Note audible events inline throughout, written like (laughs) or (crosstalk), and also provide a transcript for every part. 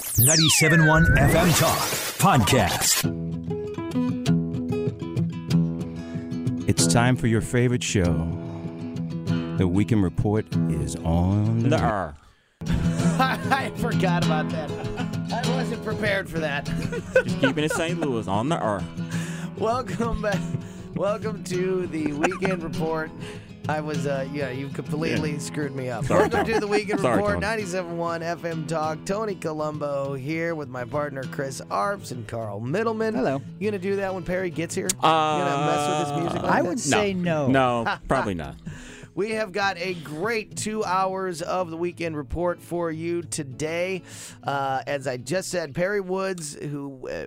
97.1 FM Talk Podcast. It's time for your favorite show. The Weekend Report is on the Nuh-uh. (laughs) I forgot about that. I wasn't prepared for that. Just keeping it St. Louis on the earth. (laughs) Welcome back. Welcome to the weekend report. I was, uh, yeah, you completely screwed me up. Sorry, Welcome Tony. to the weekend Sorry, report, Tony. 97.1 FM Talk. Tony Colombo here with my partner Chris Arps and Carl Middleman. Hello. You gonna do that when Perry gets here? you gonna mess with his music? Like I that? would say no. No, probably not. (laughs) We have got a great two hours of the weekend report for you today. Uh, as I just said, Perry Woods, who uh,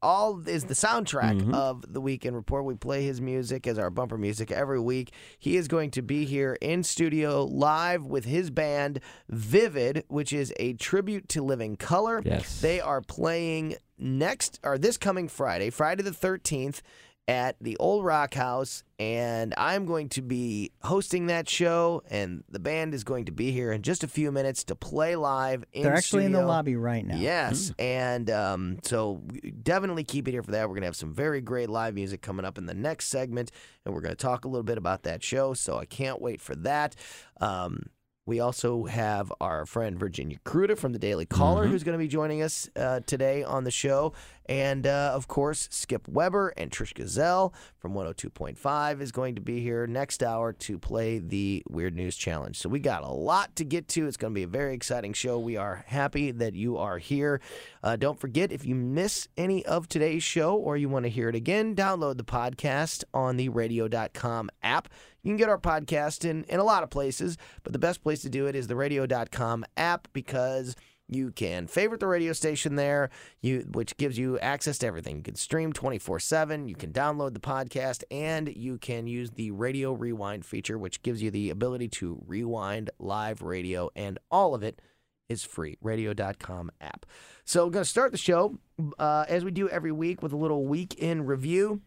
all is the soundtrack of the weekend report. We play his music as our bumper music every week. He is going to be here in studio live with his band Vivid, which is a tribute to Living Color. Yes. They are playing next or this coming Friday, Friday the 13th at the Old Rock House, and I'm going to be hosting that show, and the band is going to be here in just a few minutes to play live. In They're actually in the lobby right now. Yes, and um, so definitely keep it here for that. We're gonna have some very great live music coming up in the next segment, and we're gonna talk a little bit about that show. So I can't wait for that. Um, we also have our friend Virginia Kruta from the Daily Caller, who's going to be joining us uh, today on the show. And uh, of course, Skip Weber and Trish Gazall from 102.5 is going to be here next hour to play the Weird News Challenge. So we got a lot to get to. It's going to be a very exciting show. We are happy that you are here. Uh, don't forget, if you miss any of today's show or you want to hear it again, download the podcast on the radio.com app. You can get our podcast in, in a lot of places, but the best place to do it is the radio.com app because you can favorite the radio station there, you which gives you access to everything. You can stream 24/7, you can download the podcast and you can use the radio rewind feature which gives you the ability to rewind live radio and all of it is free. Radio.com app. So we're going to start the show uh, as we do every week with a little week in review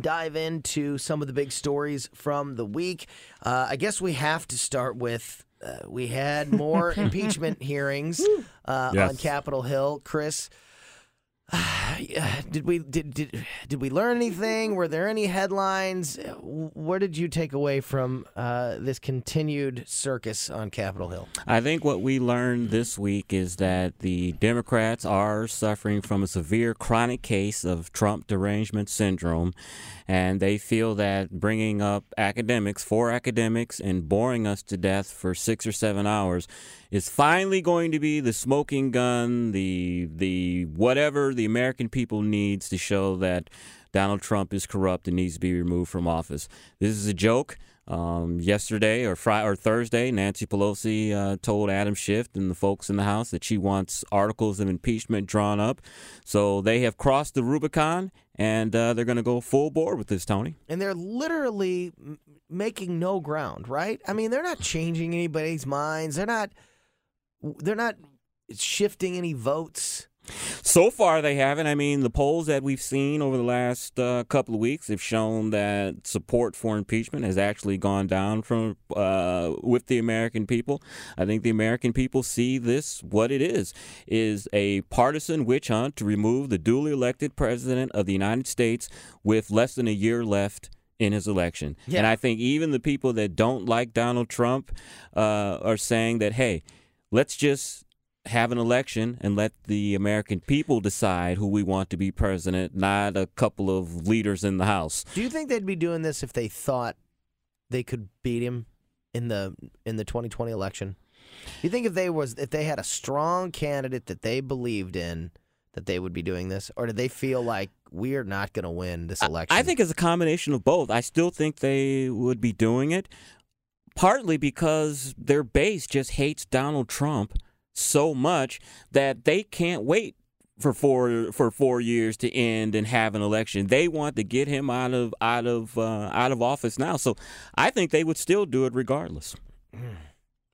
dive into some of the big stories from the week. Uh, I guess we have to start with uh, we had more (laughs) impeachment hearings uh, Yes. on Capitol Hill. Chris, (sighs) did we did, did did we learn anything? Were there any headlines? What did you take away from uh, this continued circus on Capitol Hill? I think what we learned this week is that the Democrats are suffering from a severe chronic case of Trump derangement syndrome, and they feel that bringing up academics for academics and boring us to death for six or seven hours is finally going to be the smoking gun, the the whatever the American people needs to show that Donald Trump is corrupt and needs to be removed from office. This is a joke. Um, yesterday or Friday or Thursday, Nancy Pelosi uh, told Adam Schiff and the folks in the House that she wants articles of impeachment drawn up. So they have crossed the Rubicon, and uh, they're going to go full bore with this, Tony. and they're literally m- making no ground, right? I mean, they're not changing anybody's minds. They're not. They're not shifting any votes. So far, they haven't. I mean, the polls that we've seen over the last uh, couple of weeks have shown that support for impeachment has actually gone down from uh, with the American people. I think the American people see this what it is is a partisan witch hunt to remove the duly elected president of the United States with less than a year left in his election. Yeah. And I think even the people that don't like Donald Trump uh, are saying that, hey, let's just have an election and let the American people decide who we want to be president, not a couple of leaders in the House. Do you think they'd be doing this if they thought they could beat him in the in the 2020 election? You think if they was if they had a strong candidate that they believed in, that they would be doing this, or did they feel like we are not going to win this election? I think it's a combination of both. I still think they would be doing it, partly because their base just hates Donald Trump so much that they can't wait for four for four years to end and have an election. They want to get him out of out of uh, out of office now. So I think they would still do it regardless.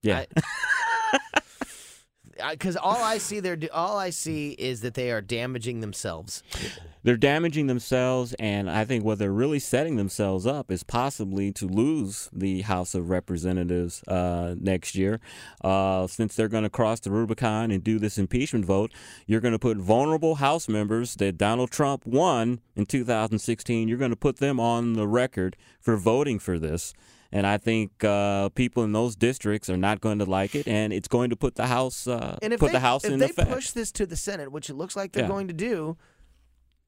Yeah. (laughs) Because all I see there, all I see is that they are damaging themselves. they're damaging themselves, and I think what they're really setting themselves up is possibly to lose the House of Representatives uh, next year. Uh, since they're going to cross the Rubicon and do this impeachment vote, you're going to put vulnerable House members that Donald Trump won in 2016, you're going to put them on the record for voting for this. And I think uh, people in those districts are not going to like it, and it's going to put the House uh, And if put they, the House if in they effect. push this to the Senate, which it looks like they're Yeah. going to do,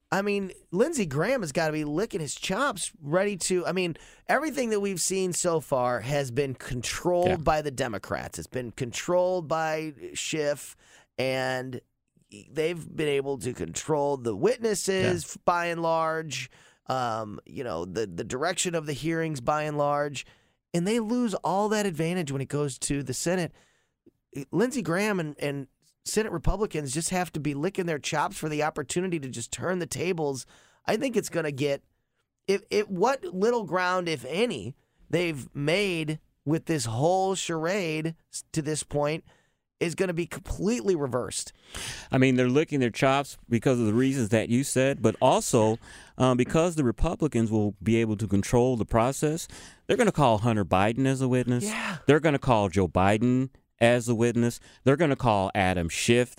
I mean, Lindsey Graham has got to be licking his chops, ready to. I mean, everything that we've seen so far has been controlled Yeah. by the Democrats. It's been controlled by Schiff, and they've been able to control the witnesses by and large. Um, you know, the the direction of the hearings by and large, and they lose all that advantage when it goes to the Senate. Lindsey Graham and, and Senate Republicans just have to be licking their chops for the opportunity to just turn the tables. I think it's going to get if it what little ground, if any, they've made with this whole charade to this point is going to be completely reversed. I mean, they're licking their chops because of the reasons that you said, but also um, because the Republicans will be able to control the process. They're going to call Hunter Biden as a witness. Yeah. They're going to call Joe Biden as a witness. They're going to call Adam Schiff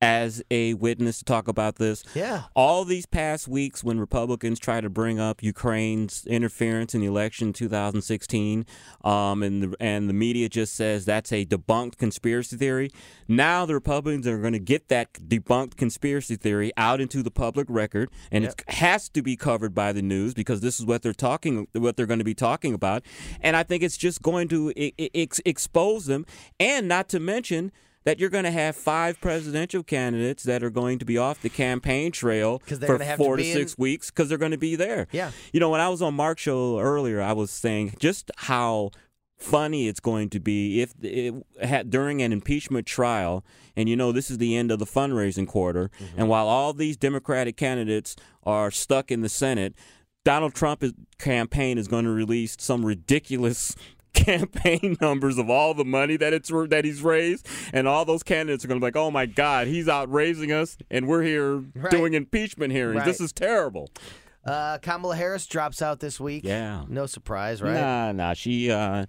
as a witness to talk about this. Yeah. All these past weeks, when Republicans try to bring up Ukraine's interference in the election in 2016, um, and the, and the media just says that's a debunked conspiracy theory. Now the Republicans are going to get that debunked conspiracy theory out into the public record, and it has to be covered by the news because this is what they're talking, what they're going to be talking about. And I think it's just going to e- ex- expose them, and not to mention that you're going to have five presidential candidates that are going to be off the campaign trail for gonna to four to, six in- weeks because they're going to be there. Yeah. You know, when I was on Mark's show earlier, I was saying just how funny it's going to be if it had during an impeachment trial and you know this is the end of the fundraising quarter Mm-hmm. and while all these democratic candidates are stuck in the senate donald trump's campaign is going to release some ridiculous campaign (laughs) numbers of all the money that it's that he's raised and all those candidates are going to be like oh my god he's out raising us and we're here Right. doing impeachment hearings. This is terrible Uh, Kamala Harris drops out this week. Yeah. No surprise, right? Nah, nah. She uh,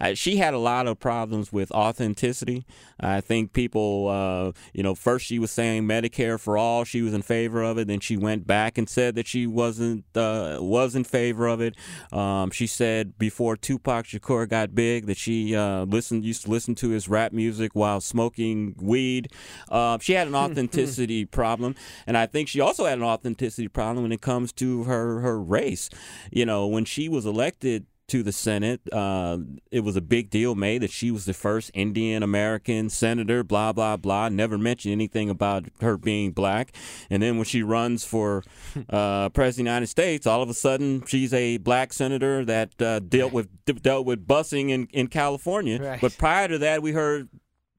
uh, she had a lot of problems with authenticity. I think people, uh, you know, first she was saying Medicare for all, she was in favor of it. Then she went back and said that she wasn't uh, was in favor of it. Um, she said before Tupac Shakur got big that she uh, listened used to listen to his rap music while smoking weed. Uh, she had an (laughs) authenticity problem, and I think she also had an authenticity problem when it comes to her her race. You know, when she was elected to the Senate, uh, it was a big deal made that she was the first Indian American senator. Blah blah blah. Never mentioned anything about her being black. And then when she runs for uh, president of the United States, all of a sudden she's a black senator that uh, dealt with dealt with busing in in California. Right. But prior to that, we heard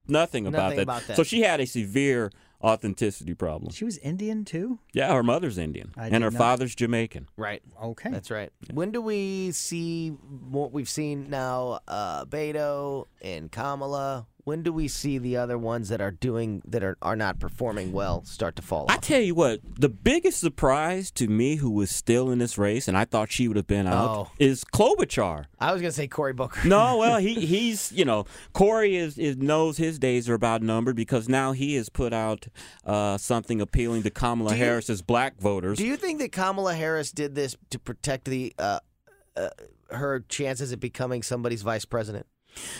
nothing about Nothing that. about that. So she had a severe authenticity problem. She was Indian too. Yeah, her mother's Indian I and her not- father's Jamaican. Right. Okay. That's right. When do we see what we've seen now? Uh, Beto and Kamala. When do we see the other ones that are doing that are, are not performing well start to fall I tell you what, the biggest surprise to me, who was still in this race, and I thought she would have been out, Oh. is Klobuchar. I was gonna say Cory Booker. No, (laughs) well, he he's you know Cory is, is knows his days are about numbered because now he has put out uh, something appealing to Kamala you- Harris's black voters. Do you think that Kamala Harris did this to protect the uh, uh, her chances at becoming somebody's vice president?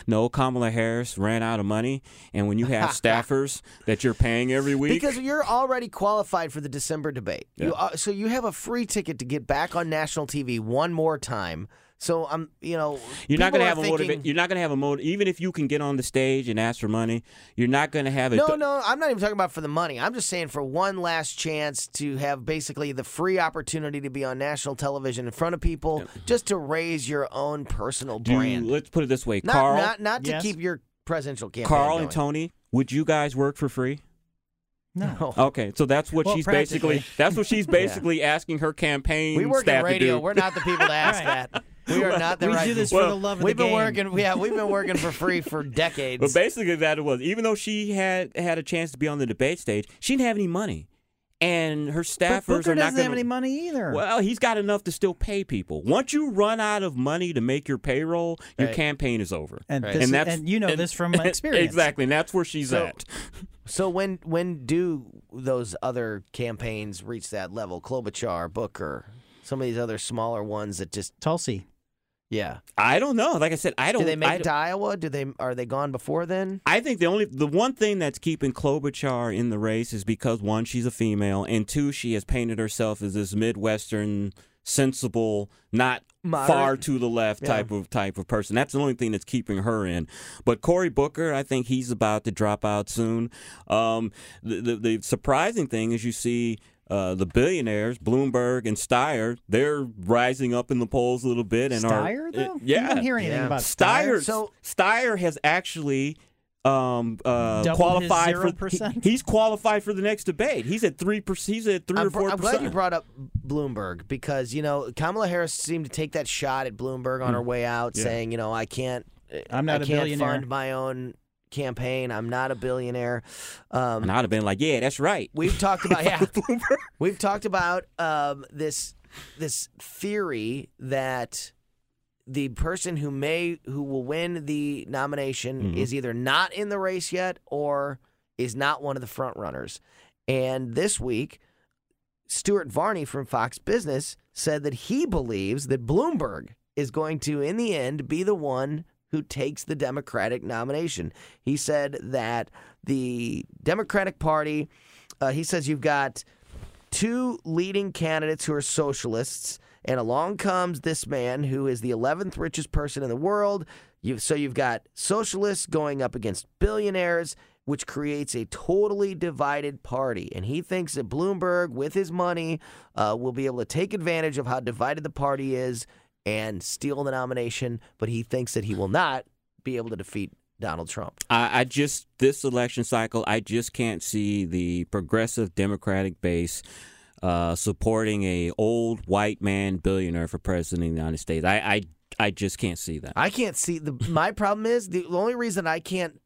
No, Kamala Harris ran out of money, and when you have (laughs) staffers that you're paying every week, Because you're already qualified for the December debate. You, uh, so you have a free ticket to get back on national TV one more time. So I'm, you know, You're not going to are have a motive. You're not going to have a motive. Even if you can get on the stage and ask for money, you're not going to have it. No, no, I'm not even talking about for the money. I'm just saying for one last chance to have basically the free opportunity to be on national television in front of people, just to raise your own personal Do you- brand. let's put it this way, Not, Carl. not, not to Yes. keep your presidential campaign. Carl going. and Tony would you guys work for free? No. (laughs) Okay, so that's what Well, she's basically that's what she's (laughs) basically asking her campaign staff. We work in staff radio. to do. We're not the people to ask (laughs) Right. that. We are not the We right do this people. for the love of We've the been working. Yeah, we've been working for free for decades. But basically, that it was. Even though she had had a chance to be on the debate stage, she didn't have any money, and her But staffers Booker are not doesn't have gonna- any money either. Well, he's got enough to still pay people. Once you run out of money to make your payroll, your Right. campaign is over. and, Right. this, And and, that's- you know and- this from (laughs) experience. exactly, and that's where she's So- at. So when when do those other campaigns reach that level? Klobuchar, Booker, some of these other smaller ones that just Tulsi. Yeah. I don't know. Like I said, I don't. Know. Do they make I, it to Iowa? Do they are they gone before then? I think the only the one thing that's keeping Klobuchar in the race is because one, she's a female, and two, she has painted herself as this Midwestern, sensible, not Moderate. far to the left Yeah. type of type of person. That's the only thing that's keeping her in. But Cory Booker, I think he's about to drop out soon. Um, the, the the surprising thing is you see. Uh, the billionaires, Bloomberg and Steyer, they're rising up in the polls a little bit, and Steyer, are though? yeah, You don't hear anything Yeah. about Steyer, Steyer. So- Steyer has actually um, uh, qualified for he- he's qualified for the next debate. He's at three percent. He's at 3 I'm, or four I'm glad you brought up Bloomberg because you know Kamala Harris seemed to take that shot at Bloomberg on her way out, Yeah. saying, you know, I can't, I'm not I a can't billionaire. fund my own campaign. I'm not a billionaire. Um, And I'd have been like, yeah, that's right. We've talked about (laughs) yeah. We've talked about um, this this theory that the person who may who will win the nomination is either not in the race yet or is not one of the front runners. And this week, Stuart Varney from Fox Business said that he believes that Bloomberg is going to, in the end, be the one who takes the Democratic nomination. He said that the Democratic Party, uh, he says you've got two leading candidates who are socialists, and along comes this man who is the 11th richest person in the world. You've, so you've got socialists going up against billionaires, which creates a totally divided party. And he thinks that Bloomberg, with his money, uh, will be able to take advantage of how divided the party is and steal the nomination. But he thinks that he will not be able to defeat Donald Trump. I, I just this election cycle, I just can't see the progressive Democratic base uh, supporting a old white man billionaire for president of the United States. I I, I just can't see that. I can't see the. My problem is the only reason I can't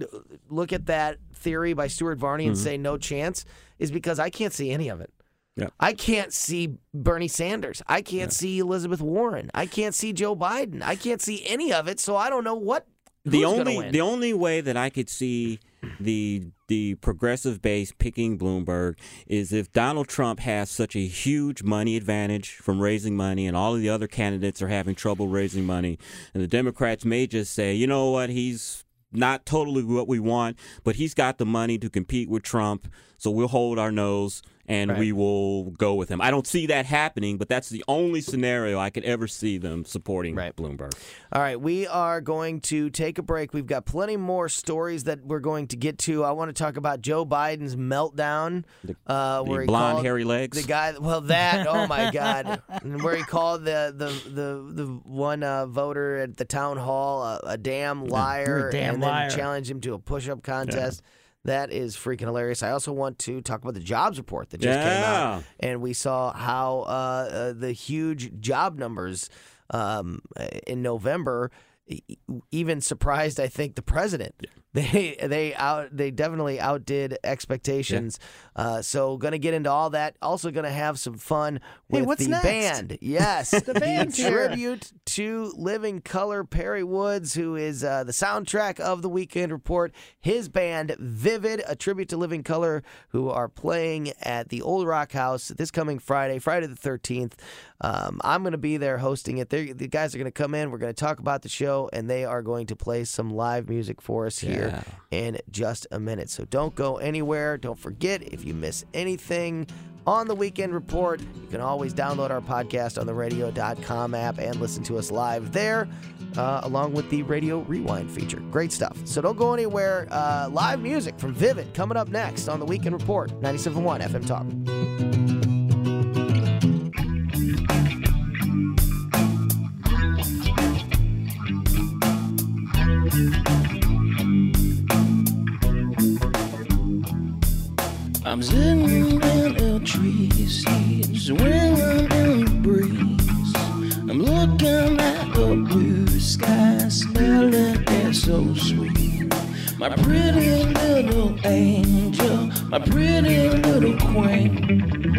uh, look at that theory by Stuart Varney and say no chance is because I can't see any of it. Yeah. I can't see Bernie Sanders. I can't see Elizabeth Warren. I can't see Joe Biden. I can't see any of it, so I don't know what. the only the only way that I could see the the progressive base picking Bloomberg is if Donald Trump has such a huge money advantage from raising money and all of the other candidates are having trouble raising money and the Democrats may just say, "You know what? He's not totally what we want, but he's got the money to compete with Trump, so we'll hold our nose and Right. we will go with him." I don't see that happening, but that's the only scenario I could ever see them supporting Right. Bloomberg. All right, we are going to take a break. We've got plenty more stories that we're going to get to. I want to talk about Joe Biden's meltdown, uh, the where he blonde, called hairy legs? The guy, well, that (laughs) oh my god, And where he called the the the the one uh, voter at the town hall a, a damn (laughs) liar, a damn and liar. then challenged him to a push-up contest. That is freaking hilarious. I also want to talk about the jobs report that just came Yeah. out, and we saw how uh, uh, the huge job numbers um, in November even surprised. I think the president. (laughs) They they out they definitely outdid expectations. Uh, so gonna get into all that. Also gonna have some fun Hey, with what's the next? band. Yes, (laughs) the (laughs) here. tribute to Living Color. Perry Woods, who is uh, the soundtrack of the Weekend Report. His band Vivid, a tribute to Living Color, who are playing at the Old Rock House this coming Friday, Friday the thirteenth. Um, I'm going to be there hosting it. They're, the guys are going to come in. We're going to talk about the show, and they are going to play some live music for us here in just a minute. So don't go anywhere. Don't forget if you miss anything on the Weekend Report, you can always download our podcast on the radio.com app and listen to us live there, uh, along with the Radio Rewind feature. Great stuff. So don't go anywhere. Uh, live music from Vivid coming up next on the Weekend Report, 97.1 FM Talk. I'm sitting in a tree, swinging in the breeze. I'm looking at the blue sky, smelling it so sweet. My pretty little angel, my pretty little queen,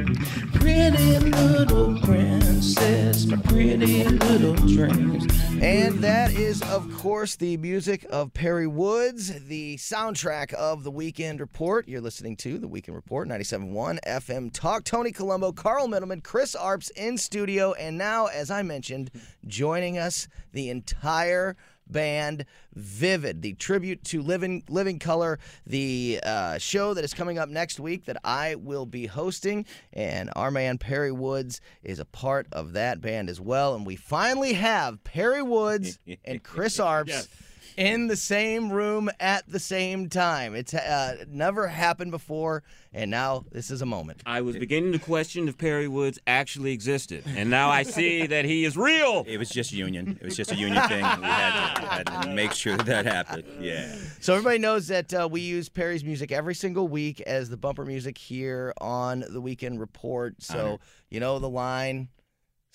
pretty little princess, my pretty little dreams. And that is, of course, the music of Perry Woods, the soundtrack of the Weekend Report. You're listening to the Weekend Report, 97.1 FM Talk. Tony Colombo, Carl Middleman, Chris Arps in studio, and now, as I mentioned, joining us, the entire band Vivid, the tribute to Living Living Color, the uh, show that is coming up next week that I will be hosting, and our man Perry Woods is a part of that band as well. And we finally have Perry Woods (laughs) and Chris Arps. In the same room at the same time. It's uh, never happened before, and now this is a moment. I was beginning to question if Perry Woods actually existed, and now I see that he is real. It was just union. It was just a union thing. We had to, had to make sure that happened. Yeah. So everybody knows that uh, we use Perry's music every single week as the bumper music here on the Weekend Report. So you know the line.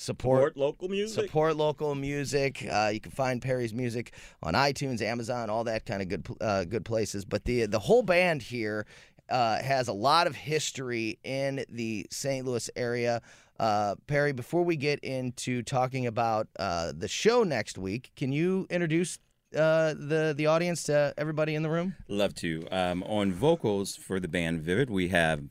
Support, Support local music. Support local music. Uh, you can find Perry's music on iTunes, Amazon, all that kind of good uh, good places. But the the whole band here uh, has a lot of history in the St. Louis area. Uh, Perry, before we get into talking about uh, the show next week, can you introduce uh, the the audience to everybody in the room? Love to. Um, on vocals for the band Vivid, we have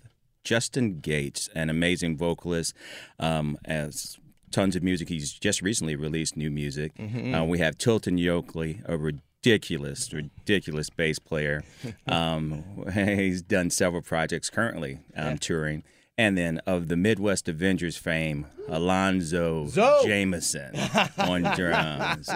Justin Gates, an amazing vocalist. Um, as tons of music. He's just recently released new music. Uh, we have Tilton Yoakley, a ridiculous, ridiculous bass player. (laughs) Um, (laughs) he's done several projects currently um, touring. And then of the Midwest Avengers fame, Alonzo Zo. Jameson (laughs) on drums.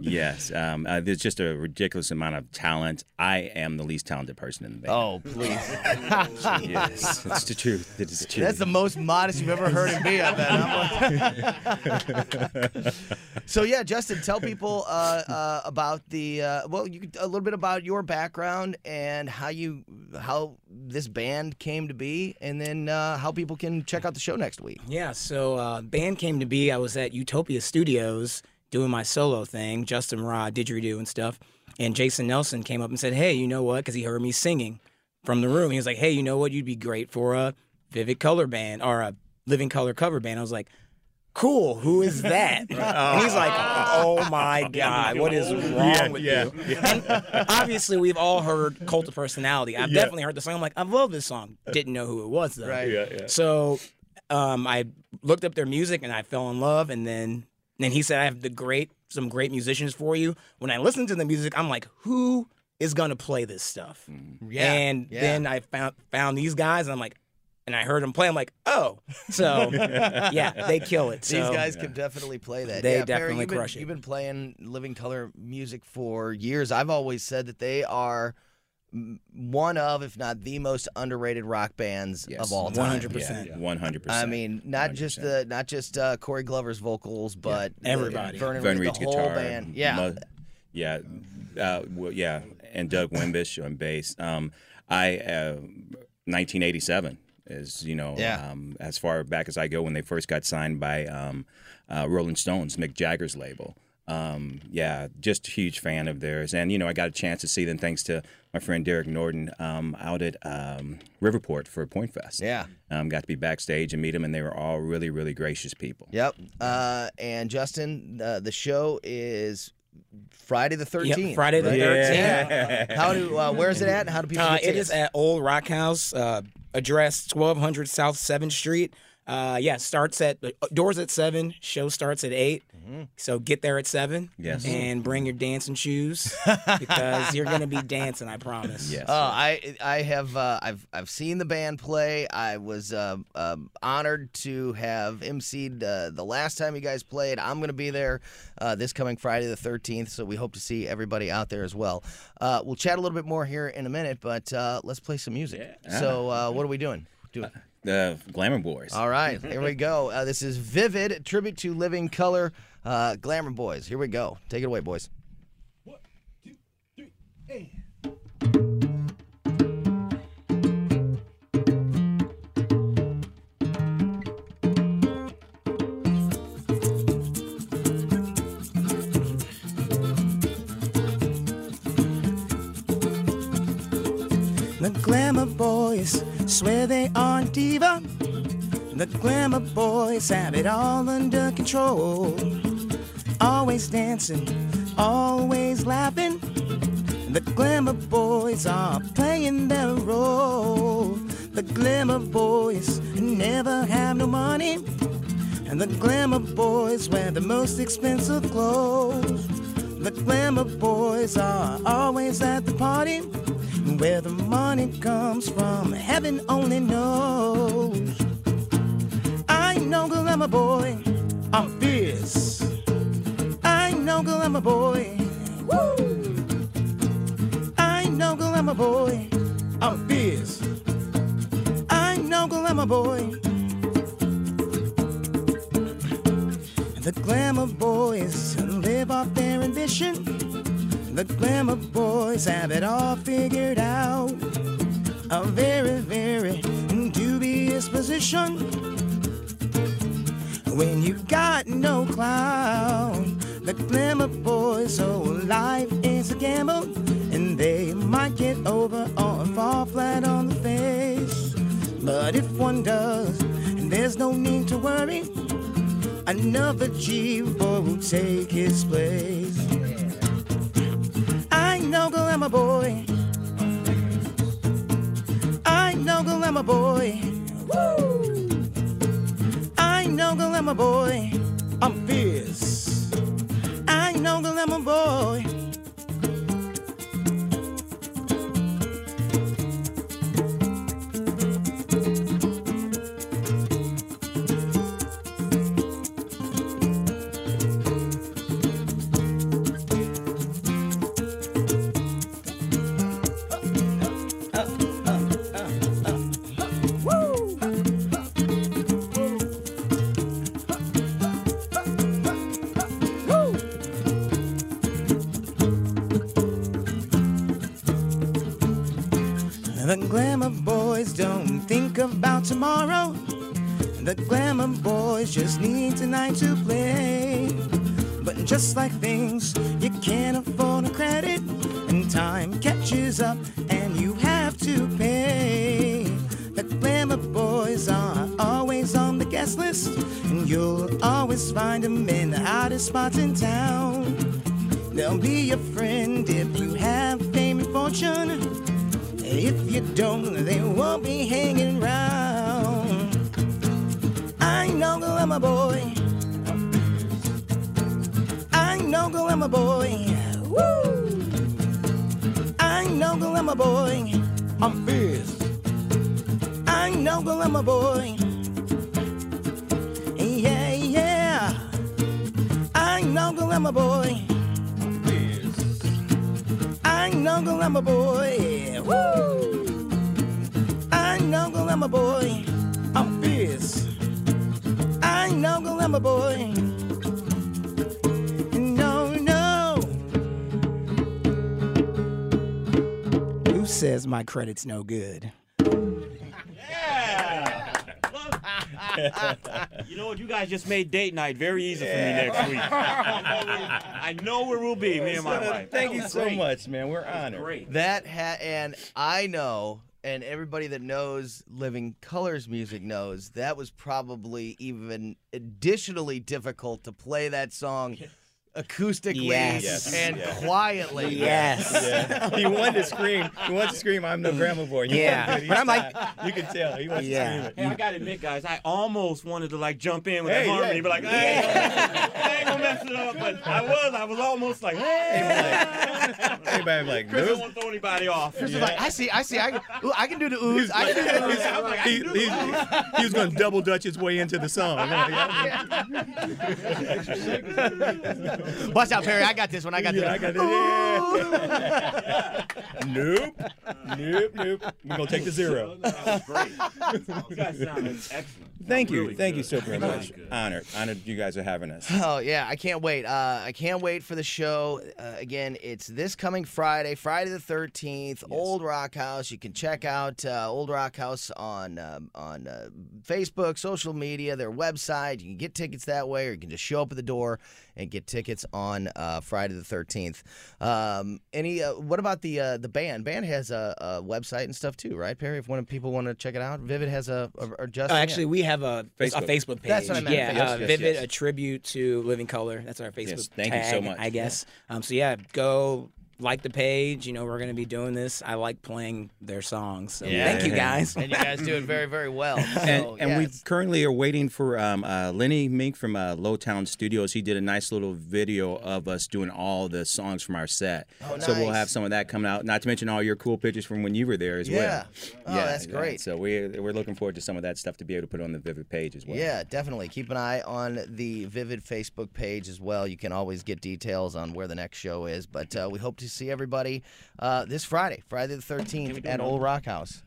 yes, um, uh, there's just a ridiculous amount of talent. I am the least talented person in the band. Oh, please. (laughs) yes, it's the truth. It is the truth. That's the most modest you've ever heard him be, I bet. huh? (laughs) so yeah, Justin, tell people uh, uh, about the uh, well, you a little bit about your background and how you how this band came to be, and then uh, how people can check out the show next week. Yeah, so uh, band came to be. I was at Utopia Studios doing my solo thing, Justin Rod, didgeridoo and stuff. And Jason Nelson came up and said, "Hey, you know what? Because he heard me singing from the room. He was like, "Hey, you know what? You'd be great for a Vivid Color band or a Living Color cover band." I was like, "Cool. Who is (laughs) that?" and he's like, "Oh my (laughs) God, what is wrong with you?" And obviously, we've all heard Cult of Personality. I've definitely heard the song. I'm like, I love this song. Didn't know who it was though. Right. Yeah, yeah. So um, I looked up their music and I fell in love. And then then he said, I have the great some great musicians for you. When I listened to the music, I'm like, who is gonna play this stuff? Yeah, And yeah. then I found found these guys, and I'm like, and I heard them play. I'm like, oh, so (laughs) yeah, they kill it. These So, guys can definitely play that. They yeah, Perry, definitely you've been, crush it. You've been playing Living Color music for years. I've always said that they are m- one of, if not the most underrated rock bands Yes. of all time. 100%. One hundred percent. I mean, not just the not just uh, Corey Glover's vocals, but the- everybody. Vernon, Vern Reid, Reid's the whole guitar. band. Yeah, Mo- yeah, uh, well, yeah, and Doug Wimbish on bass. Um, I uh, 1987 is you know Yeah. um, as far back as I go when they first got signed by um, uh, Rolling Stones, Mick Jagger's label. Um, yeah, just a huge fan of theirs, and you know I got a chance to see them thanks to my friend Derek Norton um, out at um, Riverport for Pointfest. yeah. um, got to be backstage and meet them, and they were all really, really gracious people. Yep. Uh, and Justin, uh, the show is Friday the Yep, thirteenth. Friday the Yeah. 13th. How do? Uh, where's it at? How do people? Uh, get it is at Old Rock House, uh, address 1200 South 7th Street. Uh, yeah, starts at uh, doors at seven. Show starts at 8 So get there at seven. Yes. and bring your dancing shoes (laughs) because you're gonna be dancing. I promise. Yes. Oh, I I have uh, I've I've seen the band play. I was uh, um honored to have emceed uh, the last time you guys played. I'm going to be there uh, this coming Friday the 13th, so we hope to see everybody out there as well. Uh, we'll chat a little bit more here in a minute, but uh, let's play some music. So uh, what are we doing? Do Doing. The Glamour Boys. All right, here we go. Uh, this is Vivid, tribute to Living Color, uh, Glamour Boys. Here we go. Take it away, boys. One, two, three, and. The Glamour Boys swear they aren't diva. The glamour boys have it all under control. Always dancing, always laughing. The glamour boys are playing their role. The glamour boys never have no money. And the glamour boys wear the most expensive clothes. The glamour boys are always at the party. Where the money comes from, heaven only knows. I know glamour boy, I'm fierce. I know glamour boy, woo. I know glamour boy, I'm fierce. I know glamour boy. The glamour boys live off their ambition. The glamour boys have it all figured out. A very, very dubious position. When you've got no clout, the glamour boys' whole life is a gamble. And they might get over or fall flat on the face. But if one does, there's no need to worry. Another G boy will take his place. I know glamour boy. I know glamour boy. Woo! I know glamour boy. I'm fierce. I know glamour boy. Tomorrow. The glamour boys just need tonight to play. But just like things, you can't afford a credit, and time catches up, and you have to pay. The glamour boys are always on the guest list, and you'll always find them in the hottest spots in town. They'll be your friend my credit's no good? (laughs) you know what? You guys just made date night very easy for me next week. (laughs) I know where we'll be, me and my wife. Thank you so much, man. We're honored. Great. That ha- and I know, and everybody that knows Living Colors music knows that was probably even additionally difficult to play that song (laughs) acoustically Yes. and Yes. quietly. Yes. Yeah. He wanted to scream. He wanted to scream, I'm no grandma boy. He Yeah. But I'm like- you can tell. He wants Yeah. to scream Hey, I gotta admit, guys, I almost wanted to like jump in with Hey, that harmony, yeah. but like, I ain't, gonna, I ain't gonna mess it up. But I was, I was almost like, hey. Everybody like, Chris, I nope. won't throw anybody off. Chris was like, I see, I see, I can, ooh, I can do the ooze, I can do the ooze. (laughs) I'm like, I He, can do he, it. he was going to double dutch his way into the song. (laughs) (laughs) Watch out, Perry. I got this one. I got this. Yeah, I got this. Yeah. (laughs) nope. Nope, nope. We're going to take the zero. (laughs) That was great. You guys sounded excellent. Thank you. Really Thank you so very much. Really good. Honored. Honored you guys are having us. Oh yeah, I can't wait. Uh, I can't wait for the show. Uh, again, it's this coming Friday, Friday the thirteenth. Old Rock House. You can check out uh, Old Rock House on um, on uh, Facebook, social media, their website. You can get tickets that way, or you can just show up at the door and get tickets. tickets on uh, Friday the 13th. Um, any? Uh, what about the uh, the band? Band has a, a website and stuff too, right, Perry? If one of people want to check it out, Vivid has a. Or, or just Uh, actually, we have a Facebook. a Facebook page. That's what I meant, Yeah, Facebook. uh, Yes, Vivid, yes. a tribute to Living Color. That's our Facebook. Yes, thank you so much. I guess. Um, so yeah, go like the page. You know, we're gonna be doing this. I like playing their songs. So Yeah. thank you guys. and you guys do it very very well. and, (laughs) So, and yeah, we currently are waiting for um, uh, Lenny Mink from uh, Lowtown Studios. He did a nice little video of us doing all the songs from our set. Oh, nice. So we'll have some of that coming out. Not to mention all your cool pictures from when you were there as Yeah. well. Oh, that's great. So we're we're looking forward to some of that stuff to be able to put on the Vivid page as well. Yeah, definitely. Keep an eye on the Vivid Facebook page as well. You can always get details on where the next show is. But uh, we hope to see everybody uh, this Friday, Friday the 13th at Old Rock House.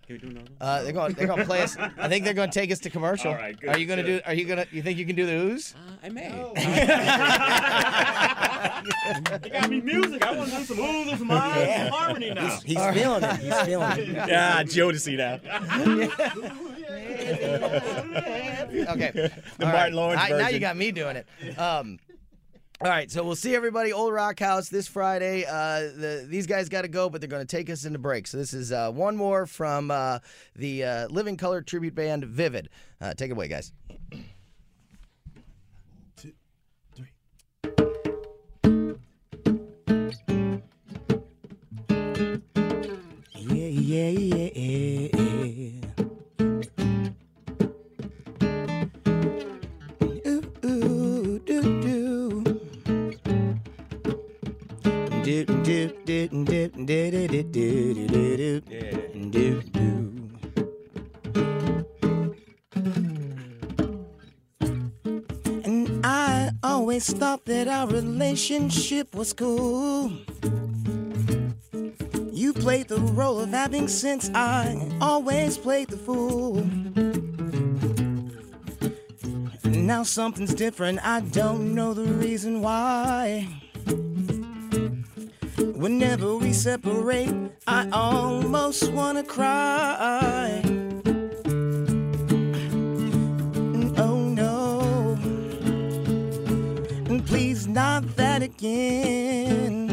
Uh, they're going. They're going to play us. I think they're going to take us to commercial. All right, good, are you going to do? Are you going to? You think you can do the ooze? I may. (laughs) (laughs) They got me music. I want to do some moves and some harmony now. He's feeling it. He's feeling it. (laughs) Yeah, Joe to see that. Okay. The All right. Martin Lawrence I- Now you got me doing it. Um, all right, so we'll see everybody Old Rock House this Friday. Uh, the, these guys got to go, but they're going to take us into break. So this is uh, one more from uh, the uh, Living Color tribute band Vivid. Uh, take it away, guys. Yeah, yeah, yeah. Ooh, And I always thought that our relationship was cool. You played the role of having since I always played the fool. Now something's different, I don't know the reason why. Whenever we separate, I almost wanna cry. Oh no, please not that again.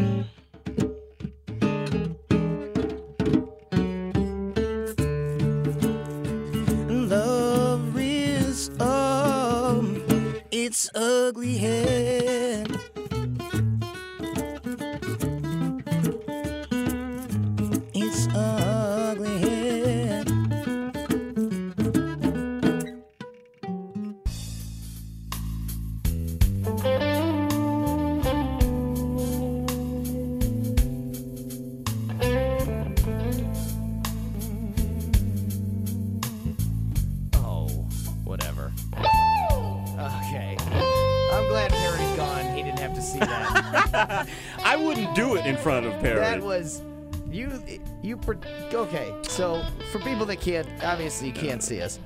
Can't, obviously you can't see us.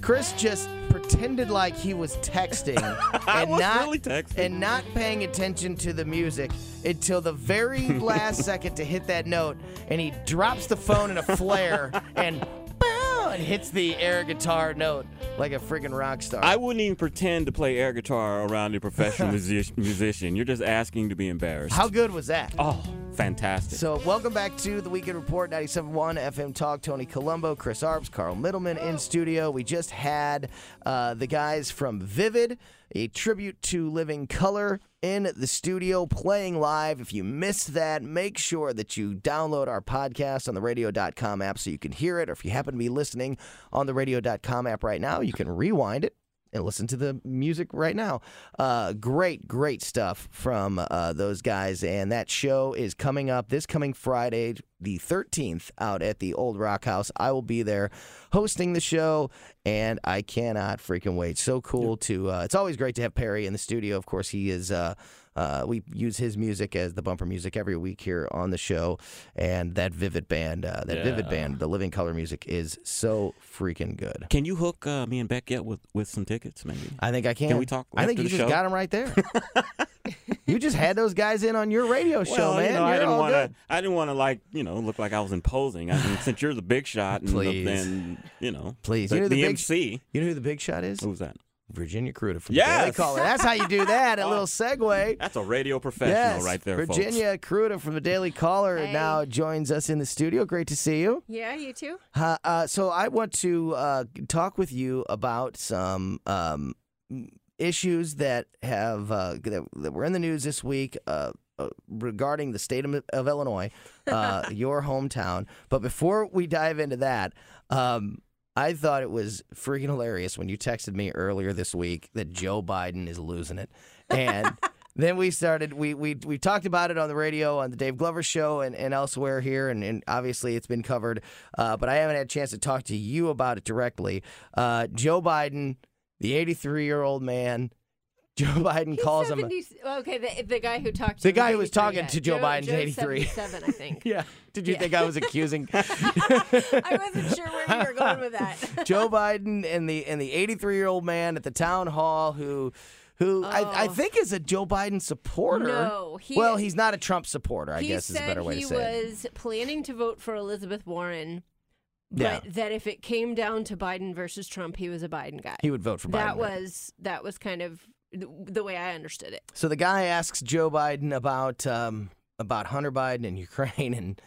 Chris just pretended like he was texting (laughs) and was not really texting. and not paying attention to the music until the very (laughs) last second to hit that note, and he drops the phone in a flare (laughs) and bow, and hits the air guitar note like a freaking rock star. I wouldn't even pretend to play air guitar around a professional (laughs) music- musician. You're just asking to be embarrassed. How good was that? Oh, fantastic. So, welcome back to the Weekend Report 97.1 FM Talk. Tony Colombo, Chris Arps, Carl Middleman in studio. We just had uh, the guys from Vivid, a tribute to Living Color, in the studio playing live. If you missed that, make sure that you download our podcast on the radio.com app so you can hear it. Or if you happen to be listening on the radio.com app right now, you can rewind it and listen to the music right now. Uh, great, great stuff from uh, those guys. And that show is coming up this coming Friday, the 13th, out at the Old Rock House. I will be there hosting the show, and I cannot freaking wait. So cool to. Uh, it's always great to have Perry in the studio. Of course, he is. Uh, we use his music as the bumper music every week here on the show, and that Vivid band, uh, that Vivid band, the Living Color music is so freaking good. Can you hook uh, me and Beck yet with, with some tickets, maybe? I think I can. Can we talk I think you just show? got them right there. (laughs) you just had those guys in on your radio show, well, man. you know, I didn't want to. I didn't want to like you know look like I was imposing. I mean, since you're the big shot and Please. then you know, Please, the, you know the the big- MC. You know who the big shot is? Who's that? Virginia Kruta from Yes! Daily Caller. That's how you do that. A (laughs) little segue. That's a radio professional Yes, right there, folks. Virginia Kruta from the Daily Caller Hey. now joins us in the studio. Great to see you. Yeah, you too. Uh, uh, so I want to uh, talk with you about some um, issues that have uh, that, that were in the news this week uh, uh, regarding the state of, of Illinois, uh, (laughs) your hometown. But before we dive into that, um, I thought it was freaking hilarious when you texted me earlier this week that Joe Biden is losing it, and. (laughs) Then we started. We we we talked about it on the radio on the Dave Glover show and, and elsewhere here, and, and obviously it's been covered. Uh, but I haven't had a chance to talk to you about it directly. Uh, Joe Biden, the 83 year old man, Joe (laughs) Biden calls him. 70, okay, the, the guy who talked to The guy who was talking yeah. to Joe Biden's Joe's 83. 77, I think. (laughs) Yeah. Did you Yeah. think I was accusing (laughs) I wasn't sure where you were going with that. Joe Biden and the and the 83 year old man at the town hall who who I, I Oh. think is a Joe Biden supporter. No, he- well, he's not a Trump supporter. I guess is a better way he to say it. was planning to vote for Elizabeth Warren, but Yeah. that if it came down to Biden versus Trump, he was a Biden guy. He would vote for Biden. that was that was kind of the way I understood it. So the guy asks Joe Biden about um, about Hunter Biden and (laughs) Ukraine, and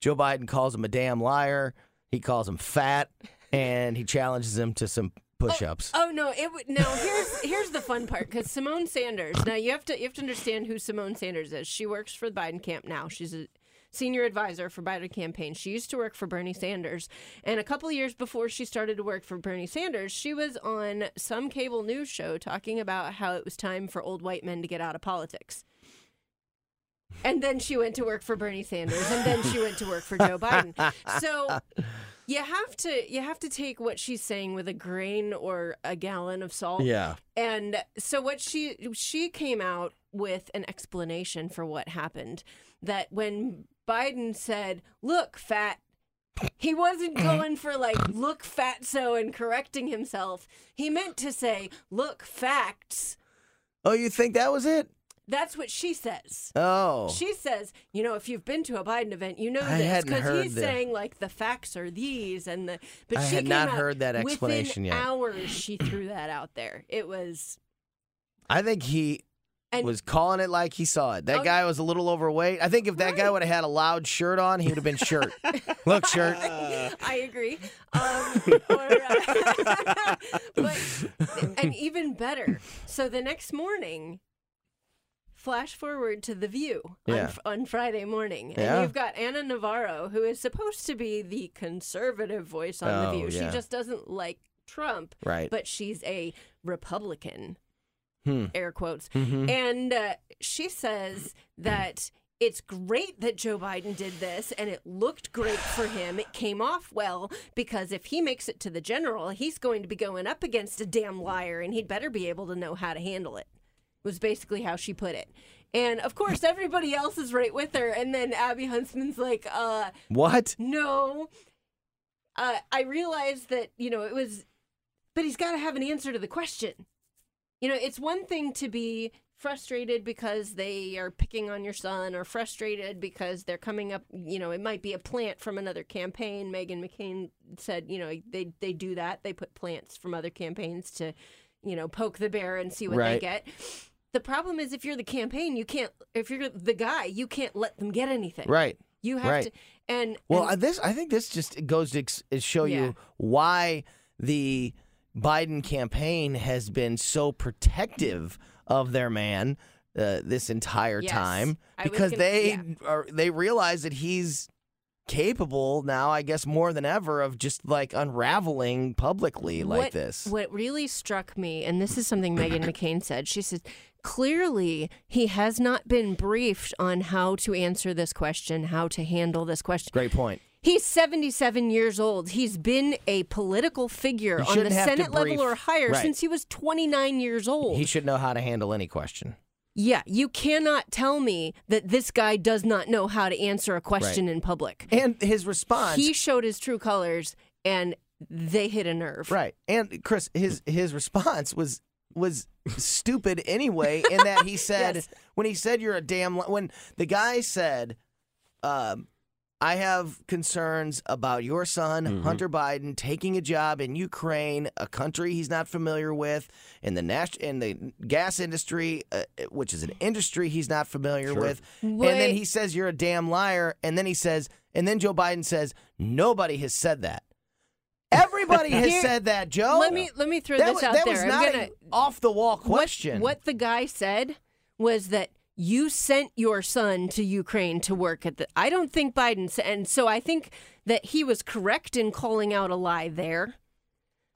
Joe Biden calls him a damn liar. He calls him fat, and he challenges him to some push-ups. Oh no! It would no. Here's here's the fun part because Symone Sanders. Now you have to you have to understand who Symone Sanders is. She works for the Biden camp now. She's a senior advisor for Biden campaign. She used to work for Bernie Sanders, and a couple of years before she started to work for Bernie Sanders, she was on some cable news show talking about how it was time for old white men to get out of politics. And then she went to work for Bernie Sanders, and then she went to work for Joe Biden. So (laughs) you have to you have to take what she's saying with a grain or a gallon of salt. Yeah. And so what she she came out with an explanation for what happened that when Biden said, "Look, fat," he wasn't going for like "look fat so" and correcting himself. He meant to say, "Look, facts." Oh, you think that was it? That's what she says. Oh, She says, you know, if you've been to a Biden event, you know I this because he's the- saying like the facts are these and the. But I she had came not out- heard that explanation within yet. Hours she threw that out there. It was I think he and was calling it like he saw it. That Oh, guy was a little overweight. I think if that guy would have had a loud shirt on, he would have been shirt. (laughs) Look, shirt. (laughs) I agree. Um, (laughs) or, uh, but and even better. So the next morning. Flash forward to The View on, Yeah. on Friday morning. And Yeah. you've got Ana Navarro, who is supposed to be the conservative voice on The Oh, View. yeah. She just doesn't like Trump, Right. but she's a Republican, Hmm. air quotes. Mhm. And uh, she says that it's great that Joe Biden did this and it looked great for him. It came off well because if he makes it to the general, he's going to be going up against a damn liar and he'd better be able to know how to handle it. Was basically how she put it. And of course, (laughs) everybody else is right with her. And then Abby Huntsman's like, uh, What? no. Uh, I realized that, you know, it was, but he's got to have an answer to the question. You know, it's one thing to be frustrated because they are picking on your son or frustrated because they're coming up, you know, it might be a plant from another campaign. Meghan McCain said, you know, they, they do that. They put plants from other campaigns to, you know, poke the bear and see what Right. they get. The problem is if you're the campaign, you can't, if you're the guy, you can't let them get anything. Right. You have Right. to, and Well, and- I- this I think this just goes to show Yeah. you why the Biden campaign has been so protective of their man uh, this entire Yes. time because gonna- they yeah. are they realize that he's capable now, I guess more than ever, of just like unraveling publicly like what, this. What really struck me, and this is something Meghan (clears throat) McCain said, she said, clearly he has not been briefed on how to answer this question, how to handle this question. Great point. He's 77 years old. He's been a political figure on the shouldn't have to Senate level or higher Right. since he was 29 years old. He should know how to handle any question. yeah, you cannot tell me that this guy does not know how to answer a question Right. in public. And his response He showed his true colors and they hit a nerve. Right. And Chris, his his response was was stupid anyway in that he (laughs) said Yes. when he said you're a damn li- when the guy said um I have concerns about your son, Mm-hmm. Hunter Biden, taking a job in Ukraine, a country he's not familiar with, in the nas- in the gas industry, uh, which is an industry he's not familiar with. And then he says you're a damn liar, and then he says, and then Joe Biden says nobody has said that. Everybody has Here- said that, Joe. Let me let me throw that this was, out that there. was I'm not gonna an off the wall what- question. What, the guy said was that you sent your son to Ukraine to work at the. I don't think Biden said, and so I think that he was correct in calling out a lie there,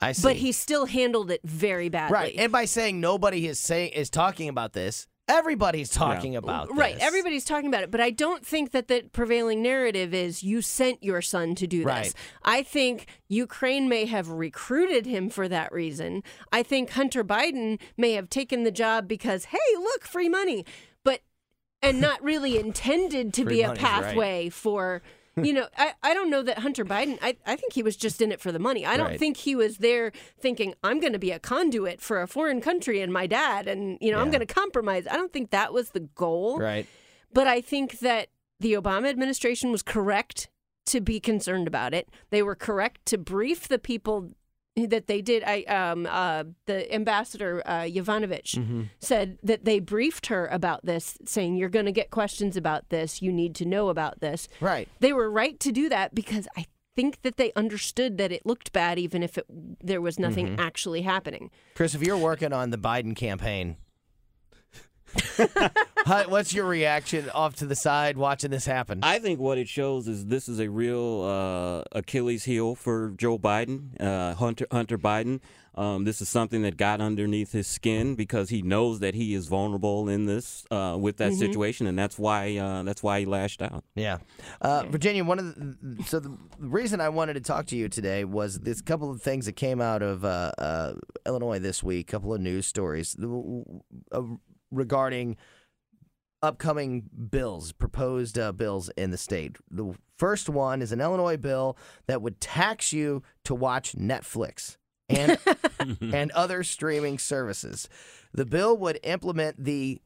I see. but he still handled it very badly. right, and by saying nobody is saying is talking about this, everybody's talking about Right, everybody's talking about it, but I don't think that the prevailing narrative is you sent your son to do this. Right. I think Ukraine may have recruited him for that reason. I think Hunter Biden may have taken the job because, hey, look, free money, but and not really intended to be a money's right. pathway for. You know, I, I don't know that Hunter Biden, I, I think he was just in it for the money. I don't Right. think he was there thinking, I'm going to be a conduit for a foreign country and my dad, and, you know, I'm going to compromise. I don't think that was the goal. Right. But I think that the Obama administration was correct to be concerned about it. They were correct to brief the people that they did. I um uh the ambassador uh, Yovanovitch Mm-hmm. said that they briefed her about this, saying you're going to get questions about this. You need to know about this. Right. They were right to do that because I think that they understood that it looked bad, even if it, there was nothing Mm-hmm. actually happening. Chris, if you're working on the Biden campaign, how- what's your reaction off to the side watching this happen? I think what it shows is this is a real uh, Achilles heel for Joe Biden, uh, Hunter Hunter Biden. Um, this is something that got underneath his skin because he knows that he is vulnerable in this uh, with that situation, and that's why uh, that's why he lashed out. Yeah, uh, Virginia. One of the, so the reason I wanted to talk to you today was this couple of things that came out of uh, uh, Illinois this week. A couple of news stories uh, regarding upcoming bills, proposed uh, bills in the state. The first one is an Illinois bill that would tax you to watch Netflix and (laughs) and other streaming services. The bill would implement the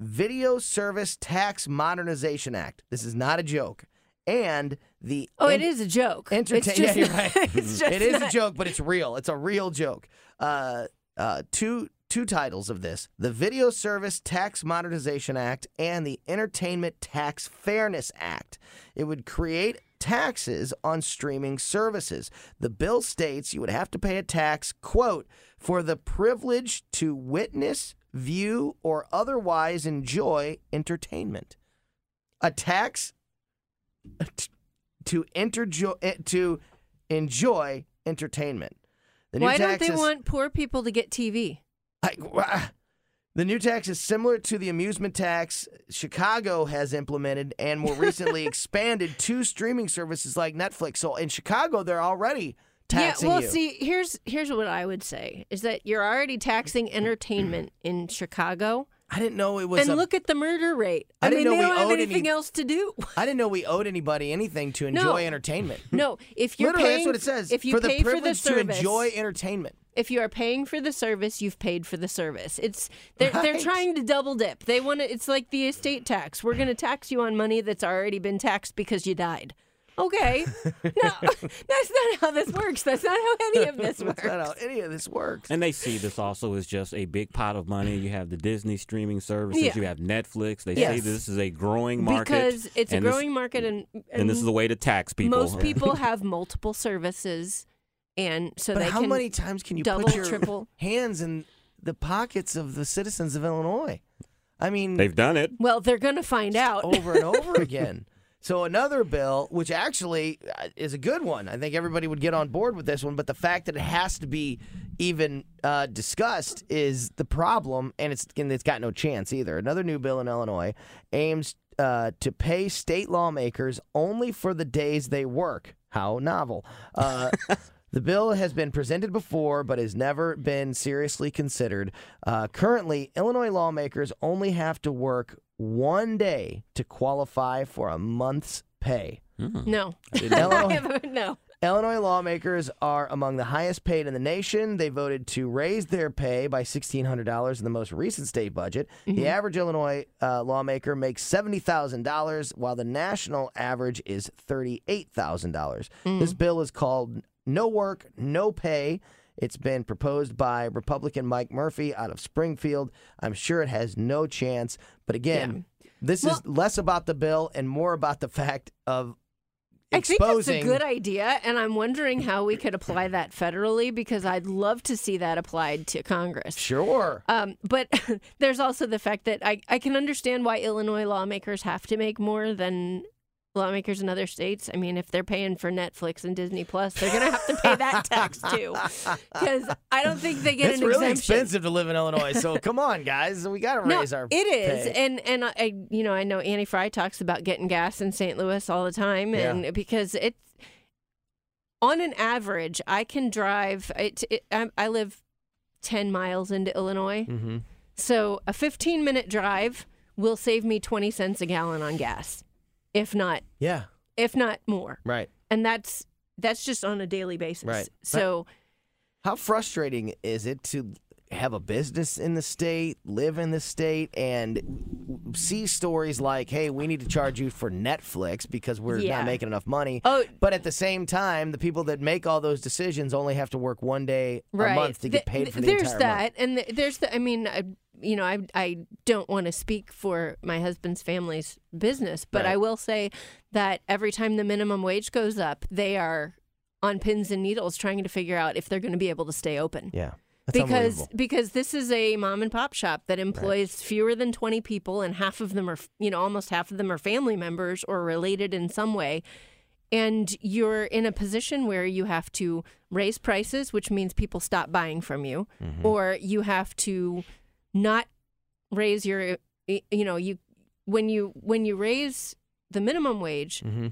Video Service Tax Modernization Act. This is not a joke. And the Oh, en- it is a joke. Entertain- It's (laughs) yeah, just- you're right. (laughs) it's just it is a joke, but it's real. It's a real joke. Uh, uh, two two titles of this: the Video Service Tax Modernization Act and the Entertainment Tax Fairness Act. It would create taxes on streaming services. The bill states you would have to pay a tax, quote, for the privilege to witness, view, or otherwise enjoy entertainment. A tax (laughs) to interjo- eh, to enjoy entertainment. Why don't they is- want poor people to get TV? Wha- the new tax is similar to the amusement tax Chicago has implemented and more (laughs) recently expanded to streaming services like Netflix. So in Chicago, they're already taxing yeah, well, you. see, here's here's what I would say is that you're already taxing entertainment (clears throat) in Chicago, I didn't know it was. and a- look at the murder rate. I I, didn't mean, know they we don't have owed anything any- else to do. (laughs) I didn't know we owed anybody anything to enjoy No. entertainment. No, if you're Literally, paying, that's what it says. If you for the pay for the privilege to enjoy entertainment. If you are paying for the service, you've paid for the service. It's they're they're trying to double dip. They want to. It's like the estate tax. We're going to tax you on money that's already been taxed because you died. Okay, (laughs) no, that's not how this works. That's not how any of this works. (laughs) That's not how any of this works. And they see this also as just a big pot of money. You have the Disney streaming services, Yeah. you have Netflix. They Yes. see this is a growing market because it's a and this- growing market, and, and this is a way to tax people. Most people (laughs) have multiple services, and so but they how can many times can you double, put your triple. hands in the pockets of the citizens of Illinois? I mean, They've done it. Well, they're going to find out. over and over (laughs) again. So another bill, which actually uh, is a good one, I think everybody would get on board with this one. But the fact that it has to be even uh, discussed is the problem, and it's and it's got no chance either. Another new bill in Illinois aims uh, to pay state lawmakers only for the days they work. How novel! Uh, (laughs) The bill has been presented before, but has never been seriously considered. Uh, currently, Illinois lawmakers only have to work one day to qualify for a month's pay. No, (laughs) Illinois, I have a- no. Illinois lawmakers are among the highest paid in the nation. They voted to raise their pay by $1,600 in the most recent state budget. The average Illinois uh, lawmaker makes $70,000, while the national average is $38,000. This bill is called No Work, No Pay. It's been proposed by Republican Mike Murphy out of Springfield. I'm sure it has no chance. But again, this is less about the bill and more about the fact of Exposing. I think that's exposing a good idea, and I'm wondering how we could apply that federally because I'd love to see that applied to Congress. Sure. Um, but (laughs) there's also the fact that I, I can understand why Illinois lawmakers have to make more than lawmakers in other states. I mean, if they're paying for Netflix and Disney Plus, they're going to have to pay that (laughs) tax too. Because I don't think they get it's an really exemption. expensive to live in Illinois. So come on, guys, we got to No, raise our. it is, pay. and and I, I- you know, I know Annie Fry talks about getting gas in St. Louis all the time, and because it's on an average, I can drive. It, it, I, I live ten miles into Illinois, Mm-hmm. so a fifteen minute drive will save me twenty cents a gallon on gas, if not Yeah. if not more, Right. and that's that's just on a daily basis. Right. So. How frustrating is it to have a business in the state, live in the state, and see stories like, "Hey, we need to charge you for Netflix because we're Yeah. not making enough money." Oh. but at the same time, the people that make all those decisions only have to work one day a month to get paid for the there's entire that, month. and th- there's the. I mean, you know, I I don't want to speak for my husband's family's business, but Right. I will say that every time the minimum wage goes up, they are on pins and needles trying to figure out if they're going to be able to stay open. Yeah. Because because this is a mom and pop shop that employs fewer than 20 people and half of them are you know almost half of them are family members or related in some way and you're in a position where you have to raise prices which means people stop buying from you Mm-hmm. or you have to not raise your you know you when you when you raise the minimum wage Mm-hmm.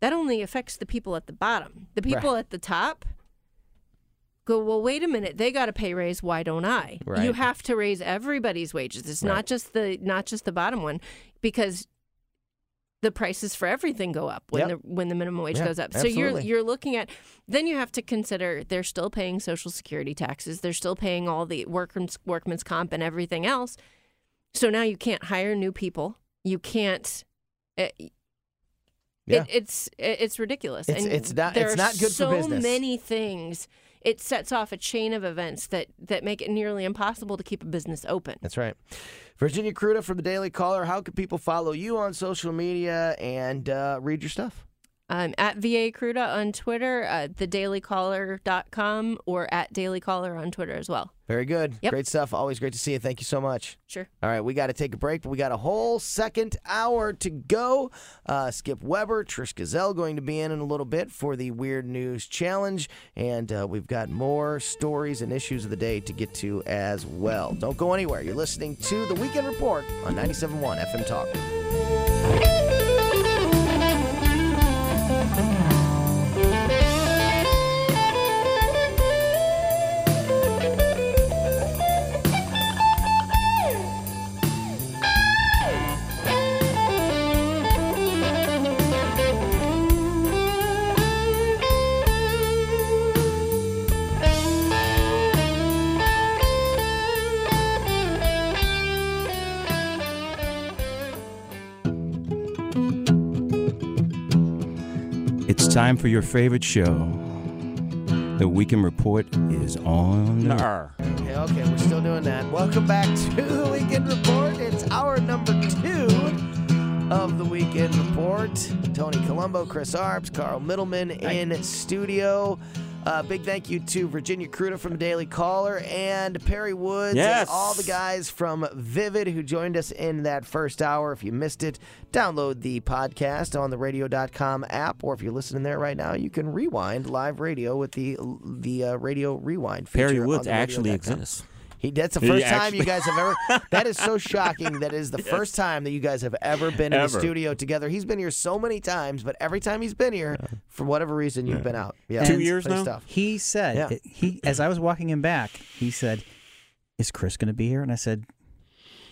that only affects the people at the bottom. The people Right. at the top go, well, wait a minute, they got a pay raise. Why don't I? You have to raise everybody's wages. It's Right. not just the not just the bottom one, because the prices for everything go up when Yep. the when the minimum wage Yeah, goes up. So you're you're looking at then you have to consider they're still paying social security taxes. They're still paying all the workman's workman's comp and everything else. So now you can't hire new people. You can't. Uh, Yeah. it, it's it's ridiculous. It's- and it's not- There it's are not good for so many things. It sets off a chain of events that that make it nearly impossible to keep a business open. That's right. Virginia Kruta from the Daily Caller. How can people follow you on social media and uh, read your stuff? Um, at VA Kruta on Twitter, uh, thedailycaller.com, or at Daily Caller on Twitter as well. Very good. Yep. Great stuff. Always great to see you. Thank you so much. Sure. All right, we got to take a break, but we got a whole second hour to go. Uh, Skip Weber, Trish Gazall going to be in in a little bit for the Weird News Challenge, and uh, we've got more stories and issues of the day to get to as well. Don't go anywhere. You're listening to the Weekend Report on 97.1 FM Talk. Time for your favorite show. The Weekend Report is on. Nar. Okay, okay, we're still doing that. Welcome back (laughs) to the Weekend Report. It's our number two of the Weekend Report. Tony Colombo, Chris Arps, Carl Middleman in studio. Uh, big thank you to Virginia Kruta from the Daily Caller and Perry Woods Yes. and all the guys from Vivid who joined us in that first hour. If you missed it, download the podcast on the radio.com app, or if you're listening there right now, you can rewind live radio with the the uh, radio rewind feature. Perry Woods actually exists. He, that's the He first time you guys have ever. (laughs) That is so shocking. That is the first time that you guys have ever been in the studio together. He's been here so many times, but every time he's been here, for whatever reason, you've been out. Yeah, Two years funny now? Stuff. He said Yeah. he as I was walking him back, he said, "Is Chris going to be here?" And I said,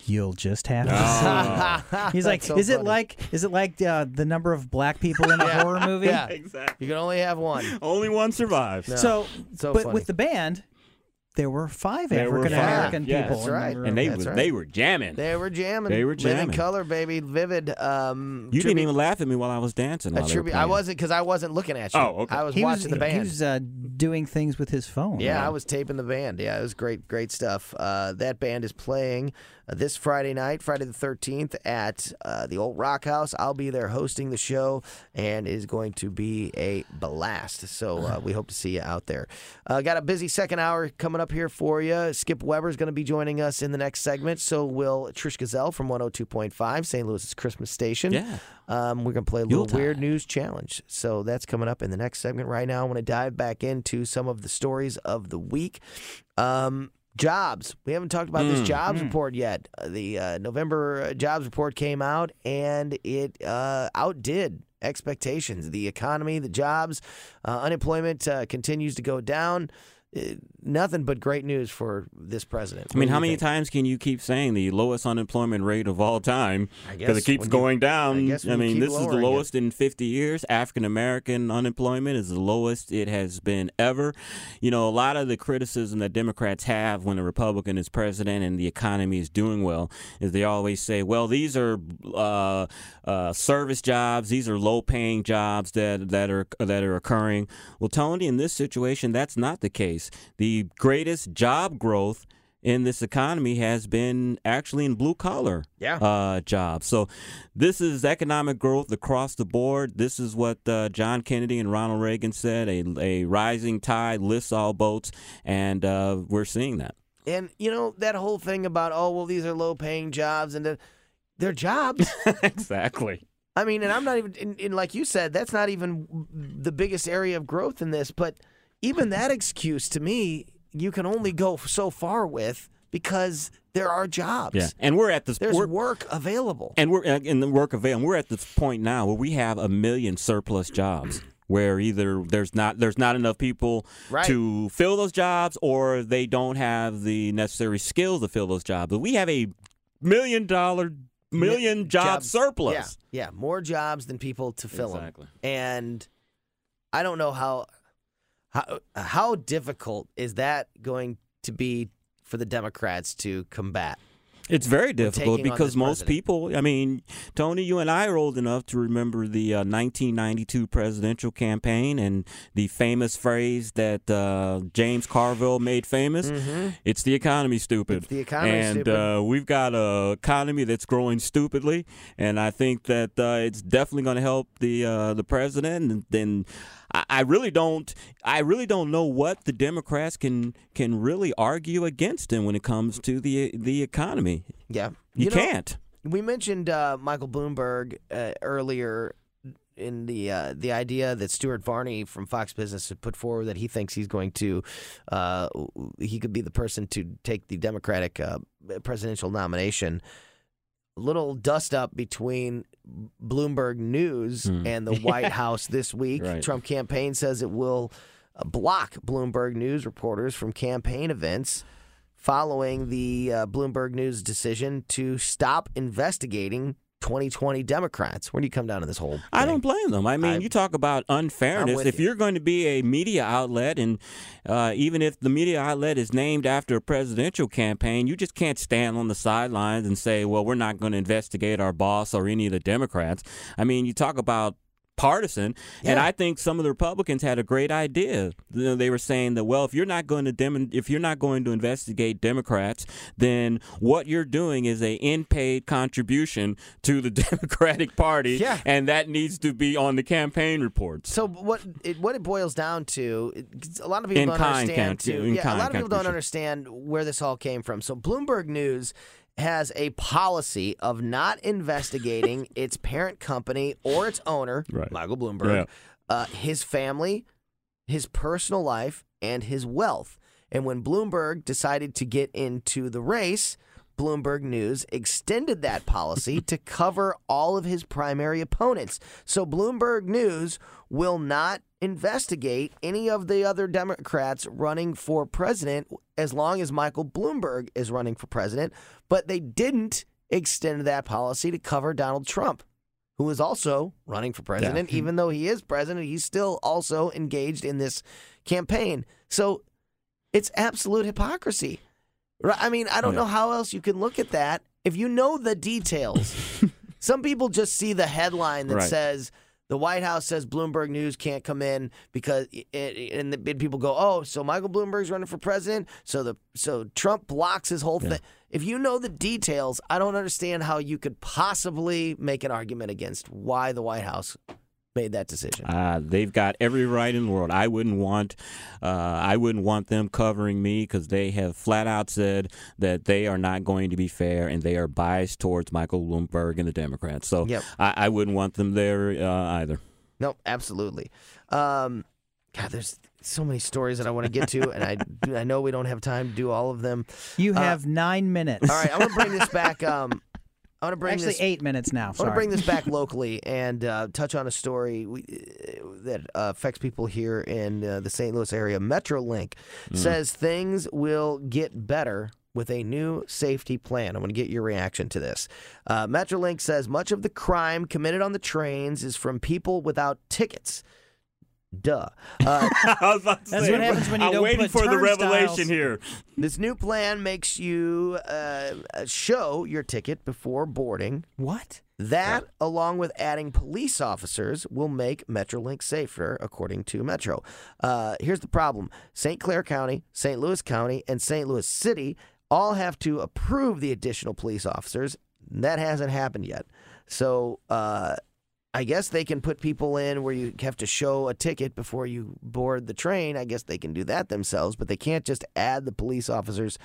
You'll just have to Oh. see. (laughs) He's like, so is it like, is it like uh, the number of black people in a Yeah. horror movie? Yeah. Exactly. You can only have one. Only one survives. No. So, So but funny. with the band, there were five There were African American five, yes. people. That's right. And they That's were right. they were jamming. They were jamming. They were Living jamming. color, baby, vivid. Um, You didn't even laugh at me while I was dancing. While tribute- I wasn't because I wasn't looking at you. Oh, okay. I was he watching was, the band. He was uh, doing things with his phone. Yeah, I was taping the band. Yeah, it was great, great stuff. Uh, that band is playing uh, this Friday night, Friday the 13th, at uh, the Old Rock House. I'll be there hosting the show, and it is going to be a blast. So uh, we hope to see you out there. Uh, got a busy second hour coming up here for you. Skip Weber is going to be joining us in the next segment. So will Trish Gazall from 102.5, St. Louis's Christmas station. Yeah. Um, we're going to play a little Yuletide. weird news challenge. So that's coming up in the next segment. Right now, I want to dive back into some of the stories of the week. Um, jobs. We haven't talked about this Mm. jobs report yet. Uh, The uh, November uh, jobs report came out and it uh, outdid expectations. The economy, the jobs, uh, unemployment uh, continues to go down. Uh, nothing but great news for this president. I mean, how many think? times can you keep saying the lowest unemployment rate of all time? Because it keeps when you- going down. I you mean, this is the lowering it. lowest in 50 years. African American unemployment is the lowest it has been ever. You know, a lot of the criticism that Democrats have when a Republican is president and the economy is doing well is they always say, well, these are uh, uh, service jobs, these are low paying jobs that, that, are, that are occurring. Well, Tony, in this situation, that's not the case. The greatest job growth in this economy has been actually in blue collar Yeah. uh, jobs. So this is economic growth across the board. This is what uh, John Kennedy and Ronald Reagan said: a, a rising tide lifts all boats, and uh, we're seeing that. And you know that whole thing about oh well these are low paying jobs and the, they're jobs. (laughs) exactly. I mean, and I'm not even in, in like you said that's not even the biggest area of growth in this, but even that excuse to me you can only go so far with because there are jobs. Yeah, and we're at this. There's we're, work available. and we're uh, in the work and we're at this point now where we have a million surplus jobs where either there's not there's not enough people Right. to fill those jobs or they don't have the necessary skills to fill those jobs but we have a million dollar million Mi- job jobs- surplus Yeah, yeah, more jobs than people to fill Exactly. them. And I don't know how how how difficult is that going to be for the Democrats to combat? It's very difficult because most president. people, I mean, Tony, you and I are old enough to remember the uh, 1992 presidential campaign and the famous phrase that uh, James Carville made famous it's the economy, stupid. Mm-hmm. It's the economy, and stupid. Uh, we've got an economy that's growing stupidly, and I think that uh, it's definitely going to help the uh, the president. And then I, I really don't, I really don't know what the Democrats can can really argue against him when it comes to the the economy. Yeah, You, know, can't. We mentioned uh, Michael Bloomberg uh, earlier in the uh, the idea that Stuart Varney from Fox Business had put forward that he thinks he's going to uh, he could be the person to take the Democratic uh, presidential nomination. Little dust up between Bloomberg News Hmm. and the (laughs) White House this week. Right. Trump campaign says it will uh, block Bloomberg News reporters from campaign events following the uh, Bloomberg News decision to stop investigating 2020 Democrats. Where do you come down to this whole? I don't blame them. I mean, I- you talk about unfairness. If you. you're going to be a media outlet, and uh, even if the media outlet is named after a presidential campaign, you just can't stand on the sidelines and say, well, we're not going to investigate our boss or any of the Democrats. I mean, you talk about partisan and i think some of the republicans had a great idea You know, they were saying that well if you're not going to dem- if you're not going to investigate democrats then what you're doing is a in-paid contribution to the (laughs) democratic party Yeah. and that needs to be on the campaign reports So what it what it boils down to, a lot of people In don't understand. count- in yeah, a lot of people don't understand where this all came from. So Bloomberg News has a policy of not investigating (laughs) its parent company or its owner, Right. Michael Bloomberg, Yeah. uh, his family, his personal life, and his wealth. And when Bloomberg decided to get into the race, Bloomberg News extended that policy (laughs) to cover all of his primary opponents. So Bloomberg News will not investigate any of the other Democrats running for president as long as Michael Bloomberg is running for president, but they didn't extend that policy to cover Donald Trump, who is also running for president. Even though he is president, he's still also engaged in this campaign. So it's absolute hypocrisy. I mean, I don't oh, know how else you can look at that. If you know the details, (laughs) some people just see the headline that Right. says the White House says Bloomberg News can't come in because, it, and the and people go, oh, so Michael Bloomberg's running for president, so the so Trump blocks his whole thing. If you know the details, I don't understand how you could possibly make an argument against why the White House made that decision. Uh, they've got every right in the world. I wouldn't want, uh, I wouldn't want them covering me because they have flat out said that they are not going to be fair and they are biased towards Michael Bloomberg and the Democrats. So Yep. I, I wouldn't want them there uh, either. No, absolutely. Um, God, there's so many stories that I want to get to, and I I know we don't have time to do all of them. You Uh, have nine minutes. All right, I'm gonna bring this back. (laughs) Um, I want to bring Actually, this eight minutes now. I want to bring this back (laughs) locally and uh, touch on a story we, uh, that uh, affects people here in uh, the St. Louis area. MetroLink says things will get better with a new safety plan. I'm going to get your reaction to this. Uh, MetroLink says much of the crime committed on the trains is from people without tickets. Duh. Uh, (laughs) I was about to That's say, what happens when you I'm don't waiting put for the revelation here. This new plan makes you uh, show your ticket before boarding. What? That, along with adding police officers, will make Metrolink safer, according to Metro. Uh, here's the problem St. Clair County, St. Louis County, and St. Louis City all have to approve the additional police officers. That hasn't happened yet. So, uh, I guess they can put people in where you have to show a ticket before you board the train. I guess they can do that themselves, but they can't just add the police officers.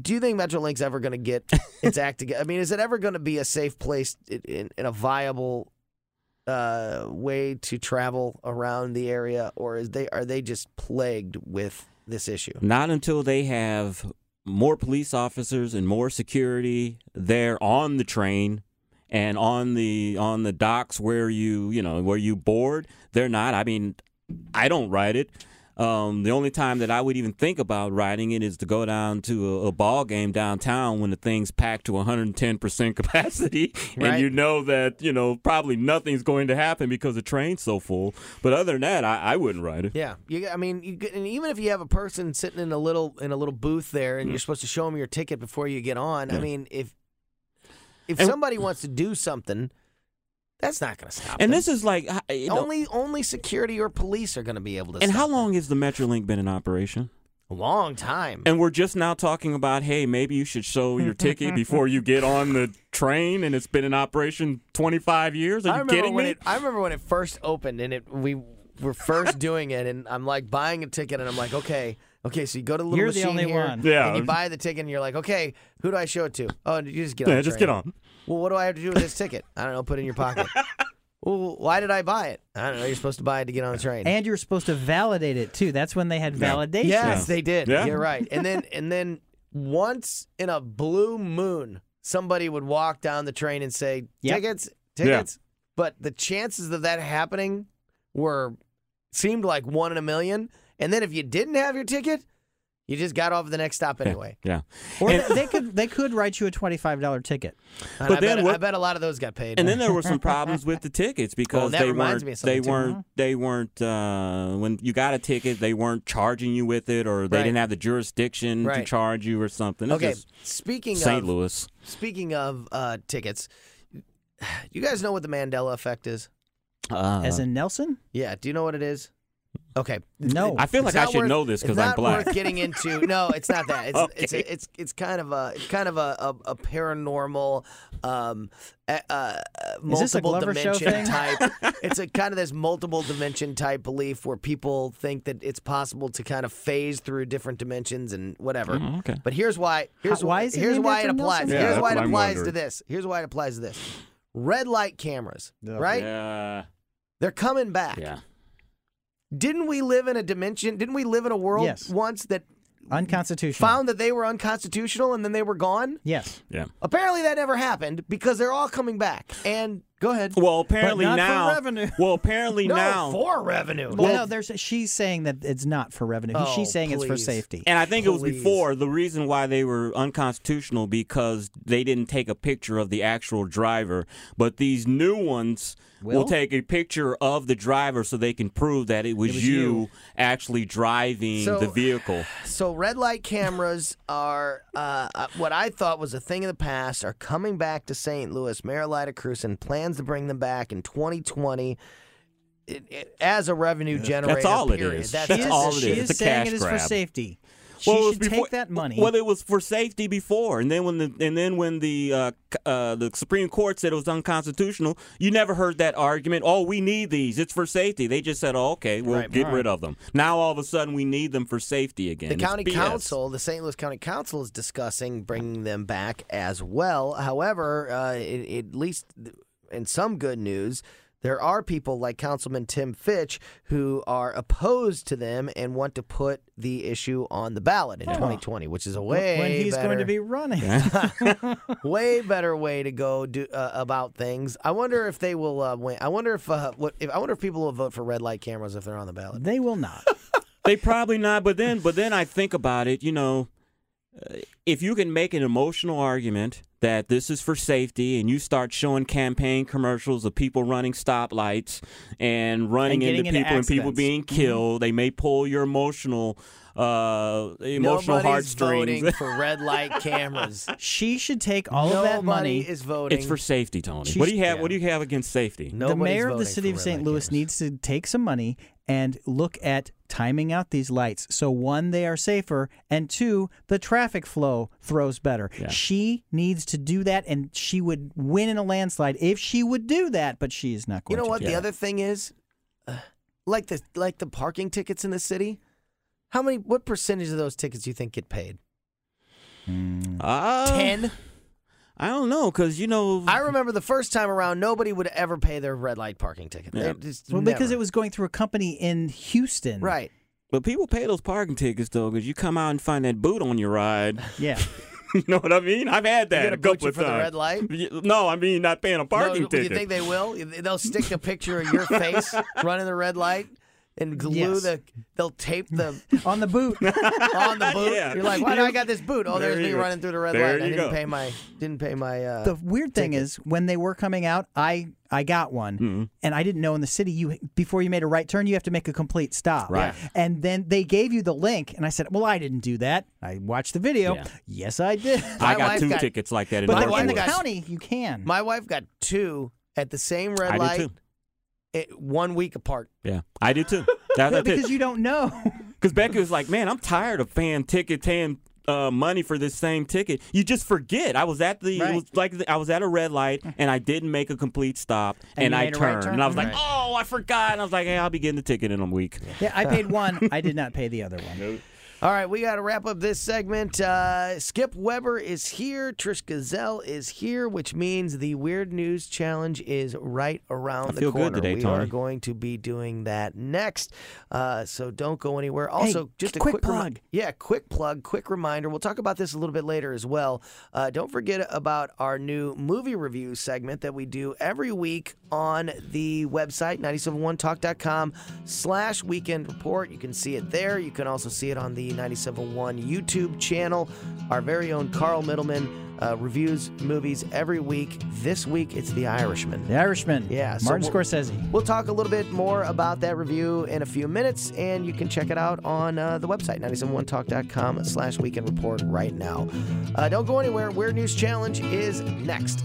Do you think Metrolink's ever going to get (laughs) its act together? I mean, is it ever going to be a safe place in, in, a viable uh, way to travel around the area, or is they are they just plagued with this issue? Not until they have more police officers and more security there on the train and on the on the docks where you you know where you board. They're not. I mean, I don't ride it. Um, the only time that I would even think about riding it is to go down to a, a ball game downtown when the thing's packed to 110% (laughs) capacity, Right. and you know that you know probably nothing's going to happen because the train's so full. But other than that, I, I wouldn't ride it. Yeah, you, I mean, you, and even if you have a person sitting in a little in a little booth there, and you're supposed to show them your ticket before you get on. I mean, if if And- somebody wants to do something, that's not going to stop. And them. this is like you know, only only security or police are going to be able to. And how them. long has the Metrolink been in operation? A long time. And we're just now talking about, hey, maybe you should show your ticket before you get on the train, and it's been in operation 25 years. Are I you remember kidding when me? it. I remember when it first opened, and it we were first (laughs) doing it, and I'm like buying a ticket, and I'm like, okay, okay, so you go to the little You're the machine only here, one. Yeah. and you buy the ticket, and you're like, okay, who do I show it to? Oh, you just get on. yeah, the just train. get on. Well, what do I have to do with this ticket? I don't know. Put it in your pocket. (laughs) well, why did I buy it? I don't know. You're supposed to buy it to get on the train. And you're supposed to validate it too. That's when they had validation. Yes, they did. Yeah. You're right. And then and then once in a blue moon, somebody would walk down the train and say, Yep. "Tickets, tickets." But the chances of that happening were seemed like one in a million. And then if you didn't have your ticket, you just got off at the next stop anyway. Yeah. Or And- they, they could they could write you a twenty five dollar ticket. And But I, then bet, what- I bet a lot of those got paid. And then there were some (laughs) problems with the tickets because that they weren't me of they too. weren't they weren't uh, when you got a ticket they weren't charging you with it or they Right. didn't have the jurisdiction to charge you or something. It's okay, speaking St. of Louis. speaking of uh, tickets, you guys know what the Mandela effect is? Uh, As in Nelson? Yeah. Do you know what it is? Okay. No. I feel like I should worth- know this because I'm not black. worth getting into. (laughs) No, it's not that. It's it's Okay. a, it's it's kind of a it's kind of a a, a paranormal, um, uh, uh, Is this a multiple Glover dimension type. (laughs) it's a kind of this multiple dimension type belief where people think that it's possible to kind of phase through different dimensions and whatever. Oh, okay. But here's why. Here's How- why is here's why it applies. Yeah, here's why it what I'm applies to this. Here's why it applies to this. Red light cameras, right? Yeah. They're coming back. Yeah. Didn't we live in a dimension? Didn't we live in a world Yes. once that Unconstitutional. found that they were unconstitutional and then they were gone? Yes. Yeah. Apparently that never happened because they're all coming back. And Go ahead. Well, apparently not for now. revenue. Well, apparently (laughs) No, now. for revenue. Well, no, there's she's saying that it's not for revenue. Oh, she's saying it's for safety. And I think it was before the reason why they were unconstitutional because they didn't take a picture of the actual driver. But these new ones will, Will? take a picture of the driver so they can prove that it was, was you, you. actually driving So- the vehicle. So red light cameras are uh, uh, what I thought was a thing of the past. Are coming back to St. Louis. Mayor Lyda Krewson plans to bring them back in 2020 it, it, as a revenue generator. That's all it period. is. That's, That's she is, all it she is. is It's a saying cash it is for safety. She Well, it was should before- take that money. Well, it was for safety before, and then when the and then when the uh, uh, the Supreme Court said it was unconstitutional, you never heard that argument. Oh, we need these; it's for safety. They just said, "Oh, okay, we'll Right, get all rid of them." Now all of a sudden, we need them for safety again. The It's county BS. council, the St. Louis County Council, is discussing bringing them back as well. However, uh, it, at least in some good news, there are people like Councilman Tim Fitch who are opposed to them and want to put the issue on the ballot in 2020, which is a way when he's better, going to be running. (laughs) (laughs) way better way to go do uh, about things. I wonder if they will uh, win. I wonder if uh, what if I wonder if people will vote for red light cameras if they're on the ballot. they will not. (laughs) They probably not, but then but then I think about it. You know, uh, if you can make an emotional argument that this is for safety, and you start showing campaign commercials of people running stoplights and running And into into people and people being killed, they may pull your emotional uh, emotional Nobody's heartstrings. voting for (laughs) red light cameras. She should take all of that money. is voting. it's for safety, Tony. She's- What do you have? yeah. What do you have against safety? the mayor of the city of St. Louis cameras. needs to take some money and look at timing out these lights. So one, they are safer, and two, the traffic flow throws better. Yeah. She needs to do that, and she would win in a landslide if she would do that. But she is not going to. You going. know what? To. The other thing is, uh, like the like the parking tickets in the city. How many? What percentage of those tickets do you think get paid? Uh, Ten. I don't know, cause you know. I remember the first time around, nobody would ever pay their red light parking ticket. Yeah. They just Well, because it was going through a company in Houston. right. But people pay those parking tickets though, because you come out and find that boot on your ride. (laughs) Yeah. (laughs) you know what I mean? I've had that They're a gonna couple you of for the red light? (laughs) No, I mean not paying a parking no, ticket. You think they will? They'll stick a picture of your face running the red light and glue Yes. the. They'll tape the (laughs) On the boot. (laughs) on the boot. Yeah. You're like, why do I got this boot? Oh, There there's me go. running through the red There light. I didn't go. pay my didn't pay my. Uh, the weird thing ticket. is when they were coming out, I I got one, Mm-hmm. and I didn't know in the city you before you made a right turn you have to make a complete stop. Right. And then they gave you the link, and I said, "Well, I didn't do that. I watched the video. Yeah. Yes, I did." (laughs) I got two got- tickets like that in but My then wife in the county, you can. My wife got two at the same red I did light, too. It- one week apart. Yeah, I do too. (laughs) That's But because you don't know. (laughs) Because Becky was like, "Man, I'm tired of paying ticket, paying uh, money for this same ticket. You just forget. I was at the, Right. it was like the, I was at a red light and I didn't make a complete stop And and, I made a right turned turn? and I was like, Right. oh, I forgot. And I was like, hey, I'll be getting the ticket in a week. yeah, I paid one. I did not pay the other one. All right, we got to wrap up this segment. Uh, Skip Weber is here. Trish Gazall is here, which means the Weird News Challenge is right around I the feel good corner. today, we are going to be doing that next. Uh, so don't go anywhere. Also, just a quick quick, remi- plug. yeah, quick plug, quick reminder. We'll talk about this a little bit later as well. Uh, don't forget about our new movie review segment that we do every week on the website, 971talk.com slash weekend report. You can see it there. You can also see it on the 971 YouTube channel. Our very own Carl Middleman uh, reviews movies every week. This week, it's The Irishman. The Irishman. Yeah, so Martin we'll- Scorsese. We'll talk a little bit more about that review in a few minutes, and you can check it out on uh, the website, 971talk.com slash weekend report right now. Uh, don't go anywhere. Weird News Challenge is next.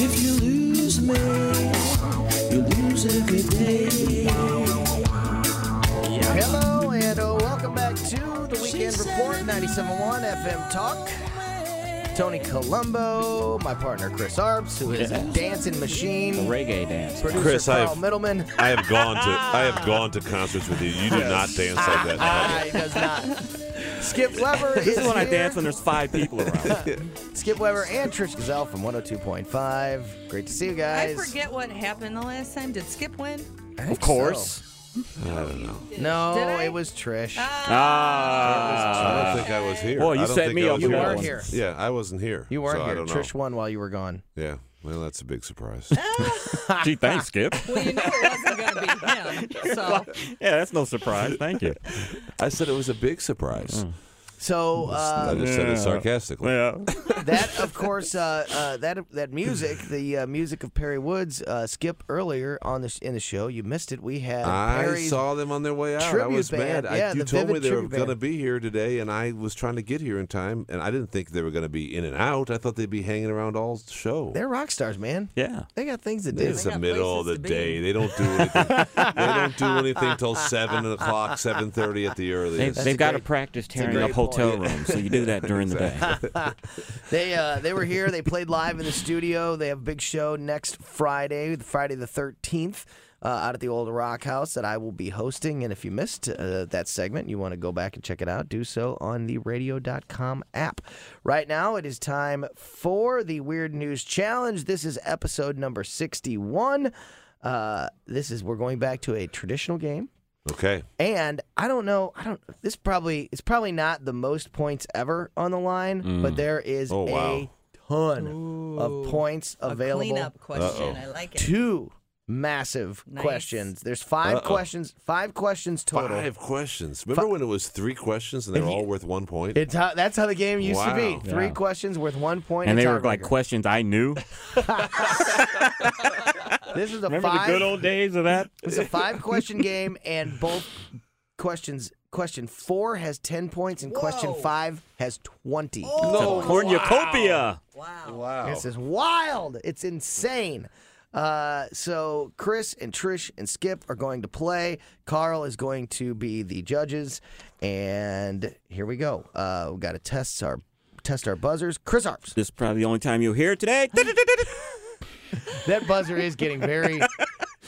If you lose me, you lose every day. Hello, and uh, welcome back to the Weekend Report, 97.1 FM Talk. Tony Colombo, my partner Chris Arps, who is a dancing machine. reggae dance. Producer Chris, Carl I've- Middleman. I have gone to (laughs) I have gone to concerts with you. You do not dance like that. (laughs) Ah, he does not. Skip Weber This is is when I dance when there's five people around. (laughs) Skip Weber and Trish Gazall from 102.5. Great to see you guys. I forget what happened the last time. Did Skip win? Of course. so. I don't know. No, Did I? it was Trish. Ah. I don't think I was here. Boy, you I don't set think me I up was You for weren't here. Yeah, I wasn't here. You weren't so I here. don't know. Trish won while you were gone. Yeah, well, that's a big surprise. (laughs) Gee, thanks, Skip. (laughs) Well, you knew it wasn't going to be him. So (laughs) Yeah, that's no surprise. Thank you. I said it was a big surprise. So I uh, just said it sarcastically. Yeah. (laughs) that, of course, uh, uh, that that music, the uh, music of Perry Woods, uh, Skip earlier on the in the show, you missed it. We had I Perry's saw them on their way out. I tribute was band. mad. I, Yeah, you the told me they were going to be here today, and I was trying to get here in time, and I didn't think they were going to be in and out. I thought they'd be hanging around all the show. They're rock stars, man. Yeah. They got things to do. It's the middle of the places to be. day. They don't do anything. they don't do anything till seven o'clock, seven thirty at the earliest. they've got to great- practice a tearing great up hotel point. rooms, so you do that (laughs) during the day. (laughs) They uh, they were here. They played live in the studio. They have a big show next Friday, Friday the thirteenth. Uh, out at the old Rock House that I will be hosting. And if you missed uh, that segment, you want to go back and check it out, do so on the radio.com app. Right now, it is time for the Weird News Challenge. This is episode number 61. Uh, this is, we're going back to a traditional game. Okay. And I don't know, I don't this probably it's probably not the most points ever on the line, but mm. there is Oh, a wow. ton of points available. a available. cleanup question. Uh-oh. I like it. Two massive Nice. questions. There's 5 Uh-oh. questions, five questions total. Five questions. Remember when it was three questions and they were all worth one point? It's how, that's how the game used to be. Three Yeah. questions worth one point. And they were like tiebreaker. questions I knew. (laughs) This is a Remember five the good old days of that? It's a five question game, and both questions. Question four has ten points, and question five has twenty. Oh, no. Cornucopia. Wow. Wow. This is wild. It's insane. Uh, so Chris and Trish and Skip are going to play. Carl is going to be the judges, and here we go. Uh, we got to test our test our buzzers. Chris Arps. This is probably the only time you'll hear it today. (laughs) That buzzer is getting very. (laughs)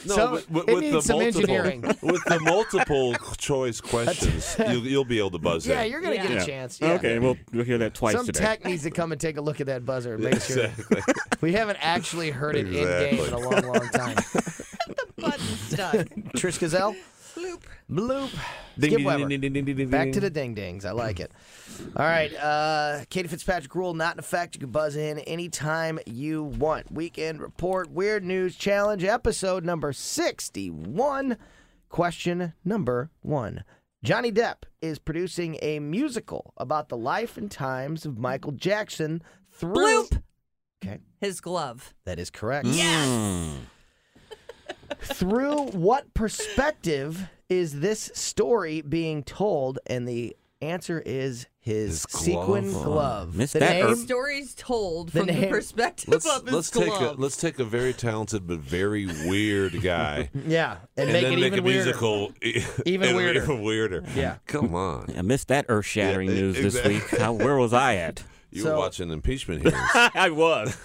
No, So, with, with, it with needs the some multiple, engineering. (laughs) with the multiple choice (laughs) questions, you'll, you'll be able to buzz Yeah, in. Yeah, you're gonna get a chance. Yeah. Okay, we'll, we'll hear that twice Some today. tech (laughs) needs to come and take a look at that buzzer and make sure. Exactly. We haven't actually heard it in game in a long, long time. The button stuck. Trish Gazall. Bloop. Bloop. Ding, Skip ding, Weber. ding, ding, ding, ding, ding, Back to the ding dings. I like it. All right. Uh, Katie Fitzpatrick rule not in effect. You can buzz in anytime you want. Weekend report, weird news challenge, episode number 61. Question number one. Johnny Depp is producing a musical about the life and times of Michael Jackson through. Bloop. Okay, His glove. that is correct. Mm. (laughs) Through what perspective is this story being told? And the answer is his, His glove. sequin Oh, glove. missed the that name, er- Stories told The from the name- perspective Let's of his let's take a let's take a very talented but very weird guy (laughs) yeah, and, and make then it make even a weirder. musical (laughs) Even weirder. Even weirder. Yeah. Come on. I missed that earth shattering Yeah, news this week. How, where was I at? (laughs) You So- were watching impeachment hearings. I was.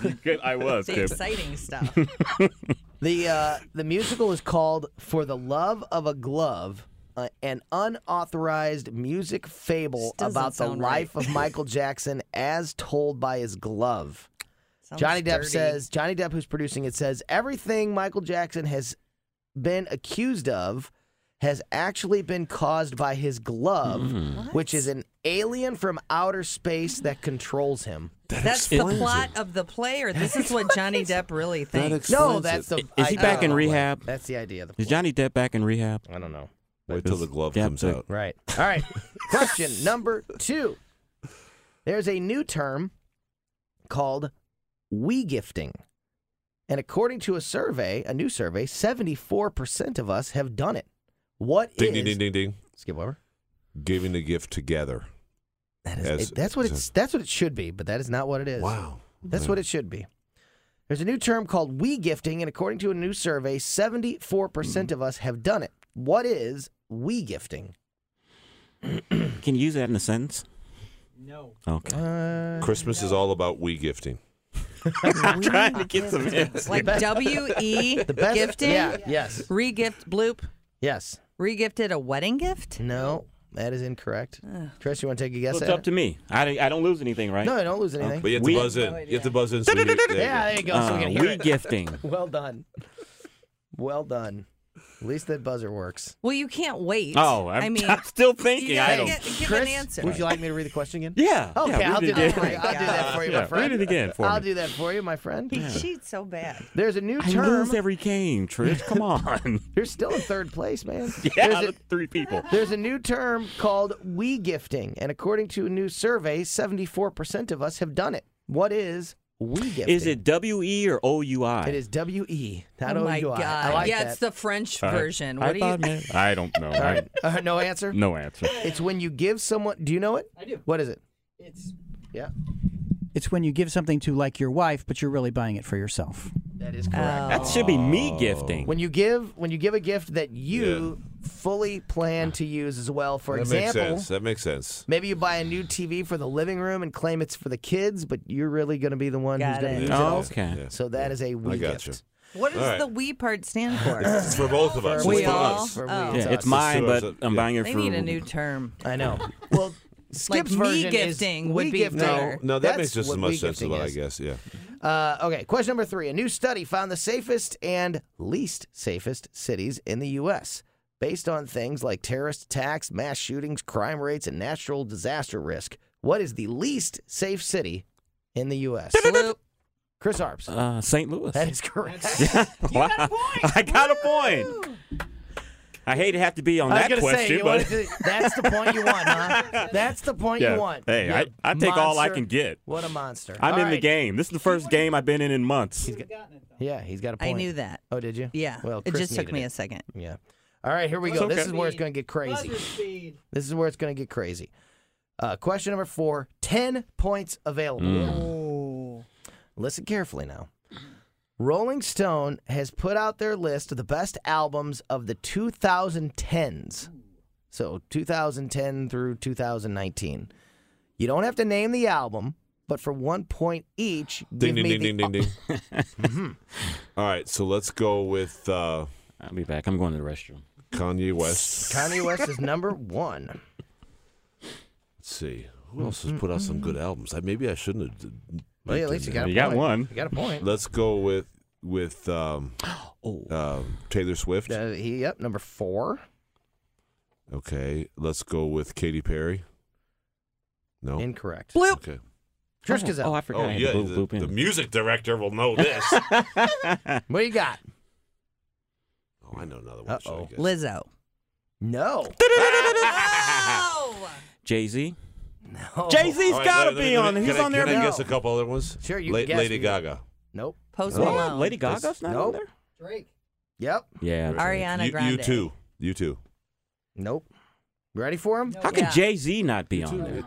I was. the exciting stuff. The uh, the musical is called "For the Love of a Glove." Uh, an unauthorized music fable This doesn't about the sound life right. of Michael Jackson (laughs) as told by his glove. Sounds Johnny Depp dirty. says, Johnny Depp, who's producing it, says everything Michael Jackson has been accused of has actually been caused by his glove, Hmm. which is an alien from outer space that controls him. That's the plot of the play, or this is what Johnny Depp really thinks. No, that's the. Is he back in the play. rehab? That's the idea of the. Is play. Johnny Depp back in rehab? I don't know. Wait till the glove Yeah, comes out. Right. All right. (laughs) Question number two. There's a new term called we gifting. And according to a survey, a new survey, 74% of us have done it. What is Ding ding ding ding ding. Skip over. Giving a gift together. That is, As- it- that's what as a- it's that's what it should be, but that is not what it is. Wow. That's what it should be. There's a new term called we gifting, and according to a new survey, 74% mm-hmm. of us have done it. What is we gifting? (clears throat) Can you use that in a sentence? No. Okay. Uh, Christmas is all about we gifting. (laughs) I'm trying to get some hints. Like W E (laughs) the best gifting. Yeah, yes. Regift bloop. Yes. Regifted a wedding gift. No, that is incorrect. Chris, you want to take a guess Well, it's at up it? to me. I, don't- I don't lose anything, right? No, I don't lose anything. But you have We- to buzz in. You have to buzz in. So we hear- there you (laughs) yeah, go. there you go. so we Uh, can hear we it. gifting. Well done. Well done. At least that buzzer works. Well, you can't wait. Oh, I'm, I mean, (laughs) I'm still thinking. you I don't. Get, give Chris, an answer. Would you like me to read the question again? Yeah. Okay, yeah, I'll do that again. for you. I'll do that for you, Yeah, my friend. Read it again for me. I'll me. do that for you, my friend. He cheats so bad. There's a new I term. lose every game, Trish. Come (laughs) on. You're still in third place, man. (laughs) yeah, There's a, three people. there's a new term called we gifting, and according to a new survey, 74% of us have done it. What is we gifting? Is it W E or O U I? It is W E, not oh my O-U-I. god! I like yeah, that. it's the French All right. version. I What do thought, you? man, I don't know. All right. Uh, no answer? No answer. It's when you give someone. Do you know it? I do. What is it? It's Yeah. it's when you give something to like your wife, but you're really buying it for yourself. That is correct. That should be me gifting. When you give when you give a gift that you fully plan to use as well. For that example, makes sense. That makes sense. maybe you buy a new TV for the living room and claim it's for the kids, but you're really going to be the one who's Got going to it. use Oh, it. okay. Yeah. So that is a we I got gift. What does All right. the we part stand (coughs) for? It's for both of us. For We It's for all? us. For we, Oh. it's Yeah, us. it's mine, but it's a- I'm yeah. buying it they for. need a new term. I know. (laughs) Well, Skip's me version gifting is would be gifting. better. No, that That's makes just as what much sense as gifting I guess. Yeah. Uh, okay, question number three. A new study found the safest and least safest cities in the U.S. based on things like terrorist attacks, mass shootings, crime rates, and natural disaster risk. What is the least safe city in the U.S.? Chris Arps. Uh, St. Louis. That is correct. (laughs) Wow. I got a point. I hate to have to be on I was that gonna question, say, but to- that's the point you want, huh? (laughs) That's the point yeah. you want. Hey, You I, I take all I can get. What a monster! I'm All in the game. This is the first game I've been in in months. Yeah, he's got a point. I knew that. Oh, did you? Yeah. Well, it just took me it. a second. Yeah. All right, here we That's go. This is where it's going to get crazy. This is where it's going to get crazy. Uh, question number four 10 points available. Oh. Listen carefully now. Rolling Stone has put out their list of the best albums of the 2010s. So 2010 through 2019. You don't have to name the album, but for one point each, Ding give ding me ding the, ding ding ding. (laughs) All right, so let's go with uh, I'll be back. I'm going to the restroom. Kanye West. Kanye West is number one. Let's see. Who else has put out some good albums? I, maybe I shouldn't have. d- Well, at least you got a You got point. one. You got a point. Let's go with with um, Oh. uh, Taylor Swift. Uh, he, yep, number four. Okay, let's go with Katy Perry. No. Incorrect. Bloop. Okay. Trish Oh, Gazall. oh, I forgot. Oh I had yeah, to bloop, the, in. the music director will know this. (laughs) What do you got? Oh, I know another one. Uh-oh. guess? Lizzo. No. (laughs) (laughs) Jay Z. No. Jay Z's All right, got to let me- be let on me- He's I, on there. Can I now. guess a couple other ones? Sure, you La- can guess. Lady We- Gaga. Nope. Post No. Malone. Lady Gaga's not Nope. on there. Drake. Yep. Yeah. Ariana you, Grande. You too. You too. Nope. Ready for him? How could Yeah. Jay Z not be on there?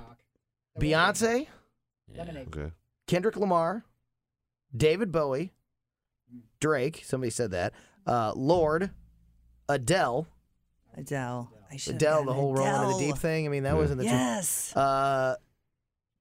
Beyonce, Okay. Kendrick Lamar, David Bowie, mm. Drake. Somebody said that. Uh, Lorde, Adele. Adele. I should Adele, the whole Rolling in the Deep thing. I mean, that Yeah. wasn't the Yes. Uh,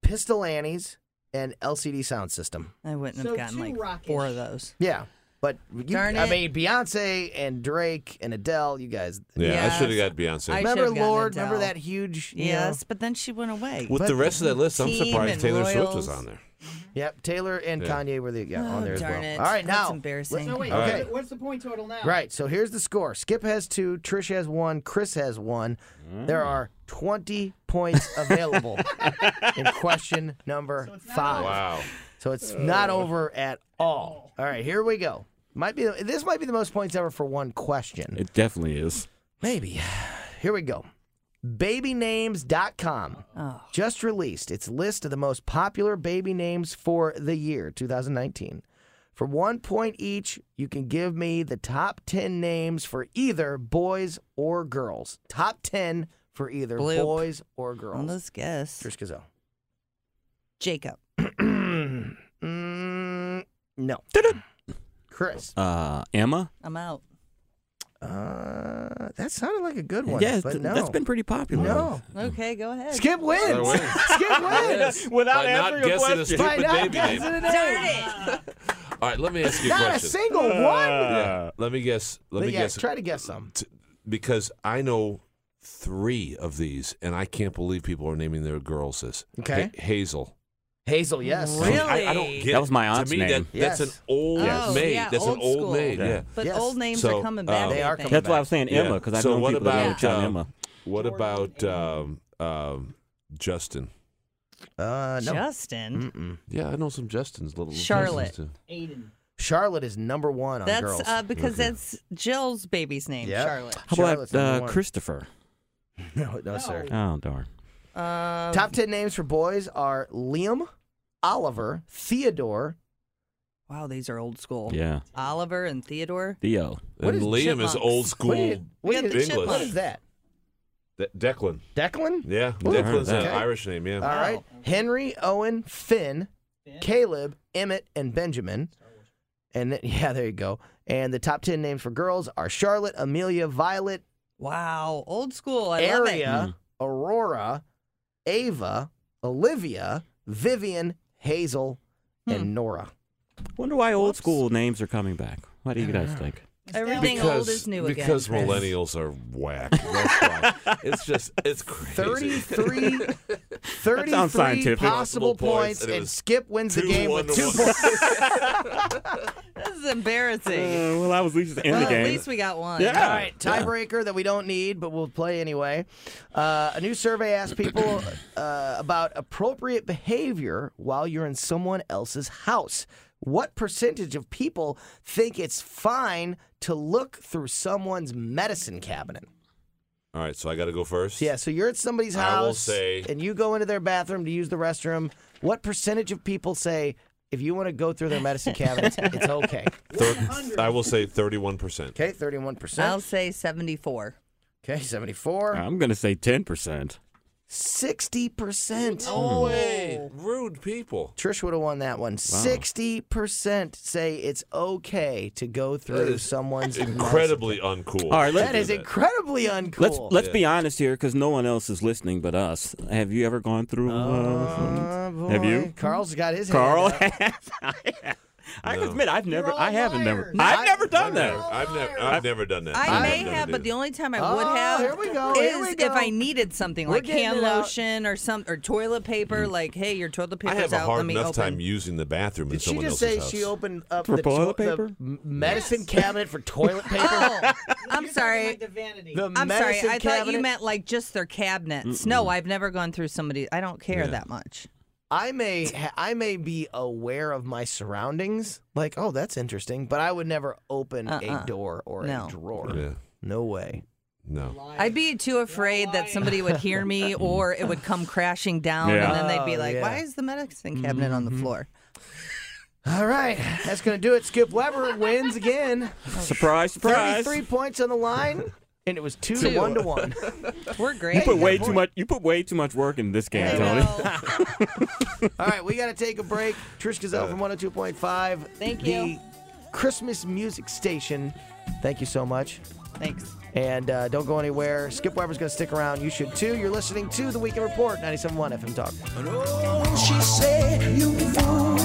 Pistol Annies and LCD Soundsystem. I wouldn't So have gotten too like rockish. four of those. Yeah. But you, Darn I mean, Beyonce and Drake and Adele, you guys. Yeah, I should have got Beyonce. I remember should've gotten Lorde? Remember that huge? you know- Yes, but then she went away. With the rest of that list, I'm surprised and Taylor Swift was on there. Mm-hmm. Yep. Taylor and Yeah. Kanye were the yeah, on Oh, there as well. darn it. All right, That's now. embarrassing. So wait, All what's, right. the, what's the point total now? Right. So here's the score. Skip has two. Trish has one. Chris has one. Mm. There are 20 points available (laughs) in question number five. Wow. So it's not over at all. All right, here we go. Might be this might be the most points ever for one question. It definitely is. Maybe. Here we go. Babynames.com Oh. just released its list of the most popular baby names for the year 2019. For one point each, you can give me the top 10 names for either boys or girls. Top 10 for either Bloop. boys or girls. let's guess. Trish Gazall. Jacob. (clears throat) mm, no. Chris. Uh, Emma. I'm out. Uh, that sounded like a good one. Yeah, but no. that's been pretty popular. No. Okay, go ahead. Skip wins. I win. (laughs) Skip wins. Without By not answering a guessing a question. By not baby guessing name. a Darn name. it. All right, let me ask you a Not a question. single one. yeah, let me guess. Let me yeah, guess. try to guess some. T- because I know three of these, and I can't believe people are naming their girls this. Okay. Ha- Hazel. Hazel, yes. Really? I, I don't get. That was my aunt's to me, name. That, that's Yes. an old Oh, maid. yeah, that's old an old school. maid. Yeah. But Yes. old names So, are coming uh, back. They are think. coming That's why I was saying Emma because I so know what people that about would shout um, Emma. What about um, um, Justin? Uh, no. Justin. Mm-mm. Yeah, I know some Justins. Little Charlotte. Justins, too. Aiden. Charlotte is number one on That's girls. uh, because that's Jill's baby's name, Yep. Charlotte. How about number uh, one. Christopher? (laughs) no, no, sir. Oh darn. Uh, Top 10 names for boys are Liam, Oliver, Theodore. wow, these are old school. Yeah. Oliver and Theodore. Theo. What And is Liam chipmunks? is old school What is, what got is- the English. what chipmunks. is that? De- Declan. Declan? Yeah, Ooh. Declan's an Okay. Irish name. Yeah. All right. Henry, Owen, Finn, Caleb, Emmett, and Benjamin. And then, (laughs) yeah, there you go. And the top 10 names for girls are Charlotte, Amelia, Violet, Wow, old school. I love it. Aria, hmm. Aurora, Ava, Olivia, Vivian, Hazel, Hmm. and Nora. Wonder why old school names are coming back. What do you guys think? Everything because, old is new again. because millennials are whack. That's why. it's just it's crazy. 33, (laughs) 33 scientific. possible Possible points, points, and and Skip wins the game one with two one. points. (laughs) This is embarrassing. Uh, well, I was at least in well, the at least we got one. Yeah. All right, tiebreaker that we don't need, but we'll play anyway. Uh, a new survey asked people uh, about appropriate behavior while you're in someone else's house. What percentage of people think it's fine to look through someone's medicine cabinet? All right, so I got to go first. Yeah, so you're at somebody's house I will say- and you go into their bathroom to use the restroom. What percentage of people say if you want to go through their medicine cabinets, (laughs) it's okay? Thir- I will say thirty-one percent. Okay, 31%. I'll say 74. Okay, 74. I'm going to say 10%. 60%. No way, rude people. Trish would have won that one. 60% say it's okay to go through That is someone's Incredibly uncool. All right, let's That is incredibly uncool. Let's let's be honest here, because no one else is listening but us. Have you ever gone through? Uh, Uh, boy. have you? Carl's got his Carl (laughs) hand up. has. I I no. admit I've never. I haven't never. liars. I've I- never done I've that. never, I've never, I've never done that. I I've may never have, but the only time I Oh, would have here we go, here is we if I needed something We're like getting hand lotion or some or toilet paper. Hmm. Like, hey, your toilet I paper's have a out. hard Let enough open. time using the bathroom in Did she someone just else's say house. she opened up For the, toilet the paper? m- medicine cabinet for toilet (laughs) paper? Oh, I'm sorry. The vanity. The I'm sorry. I thought you meant like just their cabinets. No, I've never gone through somebody. I don't care that much. I may I may be aware of my surroundings, like oh that's interesting, but I would never open Uh-uh. a door or No. a drawer. Yeah, No way. no. I'd be too afraid that somebody would hear me (laughs) or it would come crashing down Yeah. and then they'd be Oh, like, yeah. why is the medicine mm-hmm. cabinet on the floor? All right, that's gonna do it. Skip Weber wins again. Surprise! Surprise! Thirty-three points on the line, and it was two, to one to one. (laughs) We're great. You put way too much. You put way too much work in this game, Tony. (laughs) All right, we got to take a break. Trish Gazall from 102.5. Thank you. the you. Christmas music station. Thank you so much. Thanks. And uh, don't go anywhere. Skip Weber's going to stick around. You should too. You're listening to The Weekend Report, 97.1 FM Talk. Oh, she said, you fool,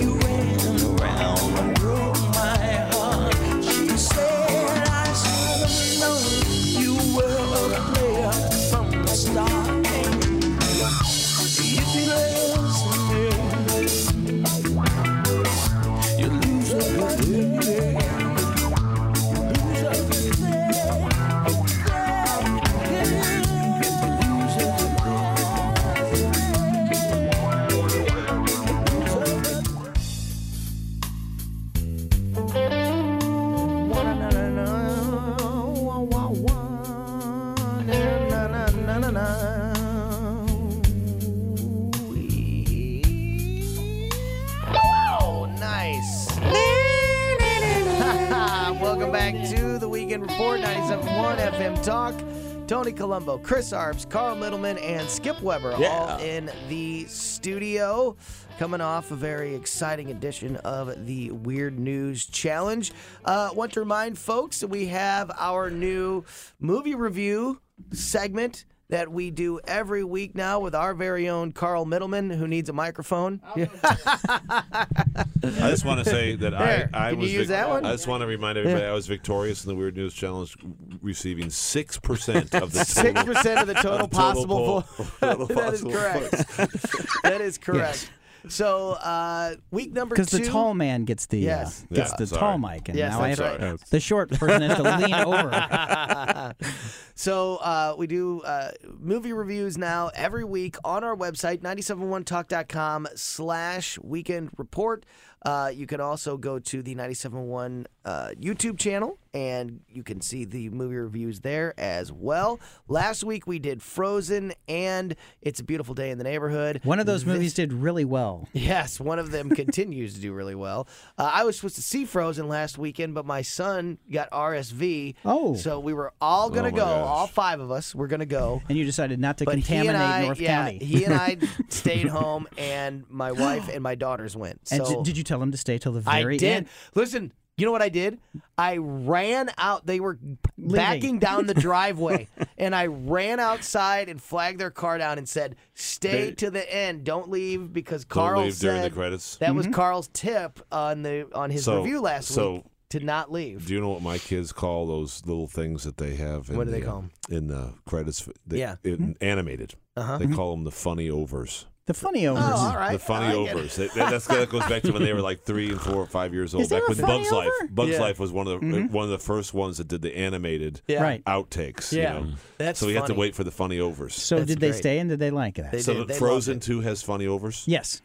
you ran around back to the Weekend Report, 97.1 FM Talk. Tony Colombo, Chris Arps, Carl Middleman, and Skip Weber Yeah. all in the studio. Coming off a very exciting edition of the Weird News Challenge. Uh, want to remind folks that we have our new movie review segment that we do every week now with our very own Carl Middleman, who needs a microphone. (laughs) I just want to say that There, I, I can you was. use that one? I just want to remind everybody Yeah. I was victorious in the Weird News Challenge, receiving six percent of the Six total, percent of the (laughs) total possible poll- vote. (laughs) total that is possible correct. that is correct. So uh, week number two. Because the tall man gets the Yes. uh, gets Yeah, the sorry. tall mic, and Yes, now I have right. the short (laughs) person has to lean over. (laughs) so uh, we do uh, movie reviews now every week on our website 971talk.com slash weekend report uh, you can also go to the 971 uh, youtube channel and you can see the movie reviews there as well last week we did frozen and it's a beautiful day in the neighborhood One of those This- movies did really well. Yes, one of them continues to do really well. Uh, I was supposed to see Frozen last weekend, but my son got RSV. Oh. So we were all going Oh, to my go, gosh. all five of us were going to go. And you decided not to But he contaminate and I, North yeah, County. he and I (laughs) stayed home, and my wife and my daughters went. And so did, did you tell him to stay till the I very did. end? Listen, you know what I did? I ran out. They were backing down the (laughs) driveway, and I (laughs) ran outside and flagged their car down and said, "Stay They- to the end. Don't leave," because Carl leave said during the credits. that was Mhm. Carl's tip on the on his So- review last so- week to not leave. Do you know what my kids call those little things that they have? In What do they the, call uh, 'em? In the credits, they, Yeah. in, animated. Uh-huh. They call them the funny overs. The funny overs. Oh, all right. The funny I like it. overs. That, that's, that goes back to when they were like three and four or five years old. Is back a with funny Bugs Life. Bugs Yeah. Life was one of the Mhm. one of the first ones that did the animated Yeah. Outtakes. Yeah. You know? That's so we have to wait for the funny overs. So That's did they great. stay and did they like that? They so. They Frozen Two has funny overs. yes,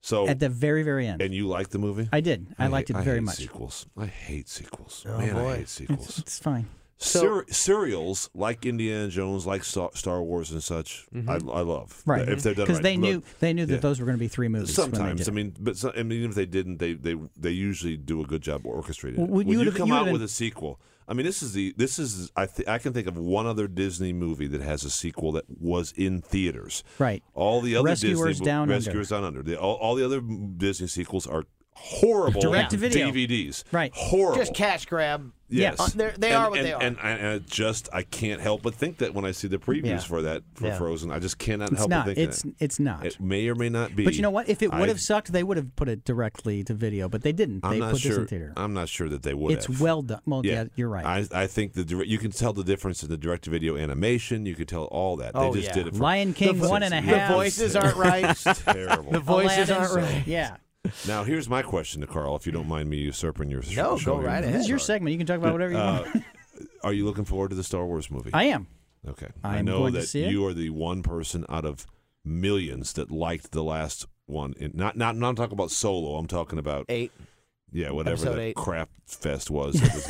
So at the very very end. and you liked the movie? I did. I, liked hate- it very hate much. Sequels. I hate sequels. Oh, Man, boy. I hate sequels. It's fine. Ser- serials like Indiana Jones, like Star, Wars and such, mm-hmm. I, I love. Right. If they're done Because right. they knew Look, they knew that yeah. those were going to be three movies. Sometimes, I mean, but so, I mean, even if they didn't, they they they usually do a good job orchestrating. Well, would when you you come out with a sequel, I mean, this is the this is I th- I can think of one other Disney movie that has a sequel that was in theaters. Right. All the other Rescuers Disney Down Under. Rescuers Down Under. The, all, all the other Disney sequels are horrible Direct-to-video. DVDs. Right. Horrible. Just cash grab. Yes, Uh, they're- and, are what and, they are. And, and, and it just I can't help but think that when I see the previews Yeah. for that for Yeah. Frozen, I just cannot it's help not. but think It's that. it's not. It may or may not be. but you know what? If it would have sucked, they would have put it directly to video. But they didn't. I'm they not put sure. this in theater. I'm not sure that they would. It's have. well done. Well, yeah, you're right. I, I think the direct, you can tell the difference in the direct-to-video animation. You could tell all that. Oh, they just yeah. did it. For, Lion King vo- one and a the voices aren't right. It's (laughs) terrible. The voices Aladdin, aren't right. Yeah. Now here's my question to Carl, if you don't mind me usurping your sh- No, show go here. right This is your segment. You can talk about whatever you Uh, want. (laughs) are you looking forward to the Star Wars movie? I am. Okay. I I am know going to that see it. you are the one person out of millions that liked the last one. In, not not not talking about Solo. I'm talking about Eight. Yeah, whatever Episode that eight. crap fest was. (laughs) It was-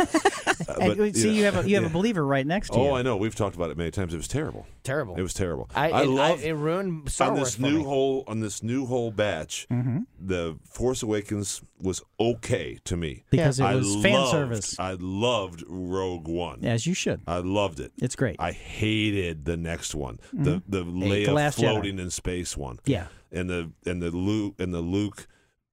uh, And, but, see, know, you have a you have yeah. a believer right next to you. Oh, I know. We've talked about it many times. It was terrible. Terrible. It was terrible. I, it, I- love it ruined Star on Wars this for new me. whole on this new whole batch. Mm-hmm. The Force Awakens was okay to me Because it I was fan loved- service. I loved Rogue One. As you should. I loved it. It's great. I hated the next one, the the Leia The Last Jedi. floating in space one. Yeah. and the and the Luke and the Luke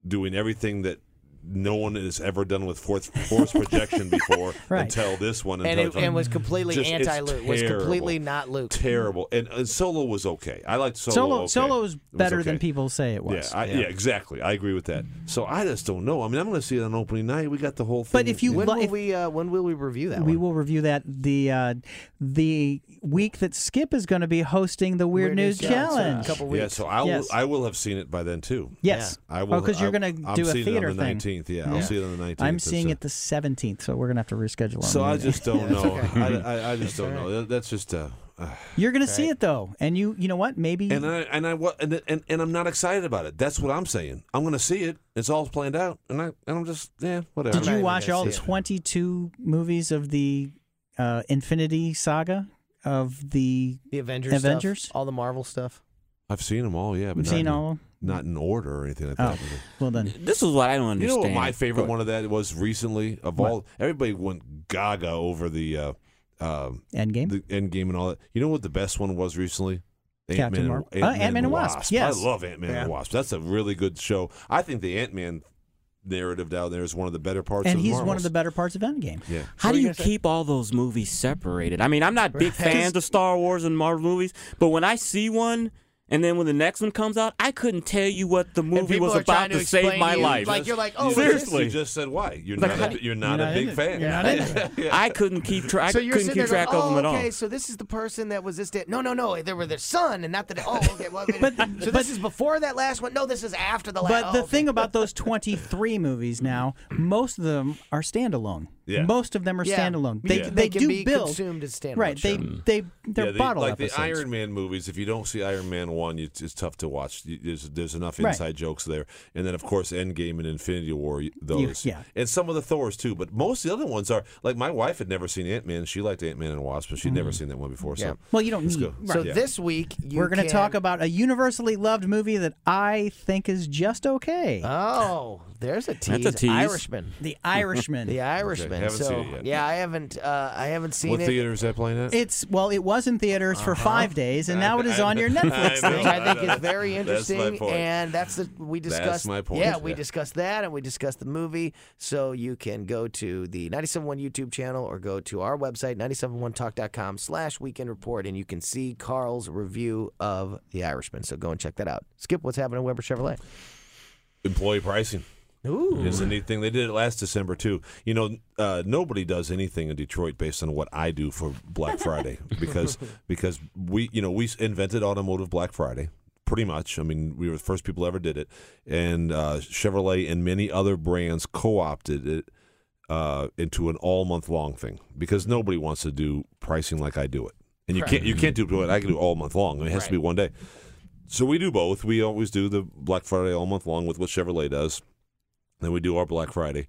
doing everything that no one has ever done with force, force projection (laughs) before Right. until this one. and it and was completely Just- it's anti-Luke. Was completely not Luke. terrible. And, and Solo was okay. I liked Solo. Solo okay. Solo is It was better than people say it Yeah, was. I, yeah, exactly. I agree with that. So I just don't know. I mean, I'm going to see it on opening night. We got the whole thing. But if you When li- will if- we? Uh, when will we review that we one? will review that the uh, the week that Skip is going to be hosting the Weird, Weird News, News Challenge, so a Challenge. couple yeah, so I will. Yes. I will have seen it by then too. Yes. I will. Oh, 'cause you're gonna I'm do a theater it on the thing. 19th. Yeah, Yeah. I'll see it on the 19th. I'm seeing uh, it the 17th, so we're going to have to reschedule. on So I just don't (laughs) know. okay. I, I, I just don't know. That's just. Uh, uh, You're going to see it though, and you you know what? Maybe and I and I wa- and, and and I'm not excited about it. That's what I'm saying. I'm going to see it. It's all planned out, and I and I'm just yeah whatever. did you watch all see it. 22 movies of the uh, Infinity Saga of the the Avengers. Avengers? Stuff, all the Marvel stuff. I've seen them all. Yeah, but You've not seen in, all? Not in order or anything like Oh, that. well then. This is what I don't understand. You know understand. what my favorite one of that was recently of What? all. Everybody went gaga over the uh, um, Endgame. the end game and all that. You know what the best one was recently? Ant-Man and, Marvel. Oh, Ant-Man and Wasp, yes. I love Ant Man Yeah. and Wasp. That's a really good show. I think the Ant Man narrative down there is one of the better parts. Of Ant. And of he's one of the better parts of Endgame. Yeah. How do you keep all those movies separated? I mean, I'm not big (laughs) fans of Star Wars and Marvel movies, but when I see one and then when the next one comes out, I couldn't tell you what the movie was about to to save my you, life. like, you're like, oh, seriously. just, you just said why you're Like, not a, you're not you're a big it. fan. You're not (laughs) in. (laughs) I couldn't keep track. So you're couldn't keep track going, of oh, them at all. okay, so this is the person that was this day. No, no, no, they were their son, and not the. Oh, okay. Well, but, so this is before that last one. No, this is after the last. One. But the oh, thing about those 23 movies now, most of them are standalone. Yeah. Most of them are Yeah. standalone. They, Yeah. they, They can do be build consumed as standalone, Right. They sure. they they're yeah, the- bottle like episodes. the Iron Man movies. If you don't see Iron Man one, it's, it's tough to watch. You- There's there's enough Right. inside jokes there, and then of course Endgame and Infinity War. y- Those, yeah. and some of the Thors too. But most of the other ones are like my wife had never seen Ant Man. She liked Ant Man and Wasp, but she'd never mm. seen that one before. Yeah. So Well, you don't let's need. go. So Yeah. this week you We're going to can- talk about a universally loved movie that I think is just okay. Oh, there's a tease. That's a tease. Irishman. the Irishman. (laughs) The Irishman. Haven't so seen it yet. yeah, I haven't. Uh, I haven't seen what it. theater is that playing at? It's well, it was in theaters for five days, and now it is on your Netflix (laughs) I know. thing. which I think is very That's my interesting, point. and that's the we That's discussed. my point, Yeah, we yeah. discussed that, and we discussed the movie. So you can go to the 971 YouTube channel or go to our website 971talk.com slash weekend report, and you can see Carl's review of The Irishman. So go and check that out. Skip, what's happening at Weber Chevrolet? Employee pricing. Ooh, It's a neat thing. They did it last December too. You know, uh, nobody does anything in Detroit based on what I do for Black Friday (laughs) because because we you know we invented automotive Black Friday pretty much. I mean, we were the first people ever did it, and uh, Chevrolet and many other brands co-opted it uh, into an all month long thing because nobody wants to do pricing like I do it, and you can't you can't do it. I can do all month long. It has to be one day. So we do both. We always do the Black Friday all month long with what Chevrolet does. Then we do our Black Friday.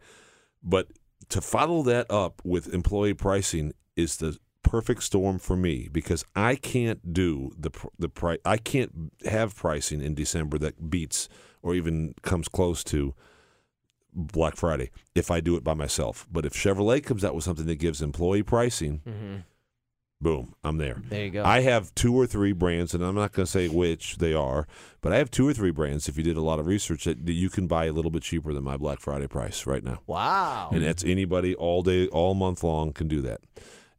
But to follow that up with employee pricing is the perfect storm for me because I can't do the the price. I can't have pricing in December that beats or even comes close to Black Friday if I do it by myself. But if Chevrolet comes out with something that gives employee pricing, mm-hmm. Boom, I'm there. there you go. I have two or three brands, and I'm not going to say which they are, but I have two or three brands. If you did a lot of research, that, that you can buy a little bit cheaper than my Black Friday price right now, wow. and that's anybody all day, all month long can do that.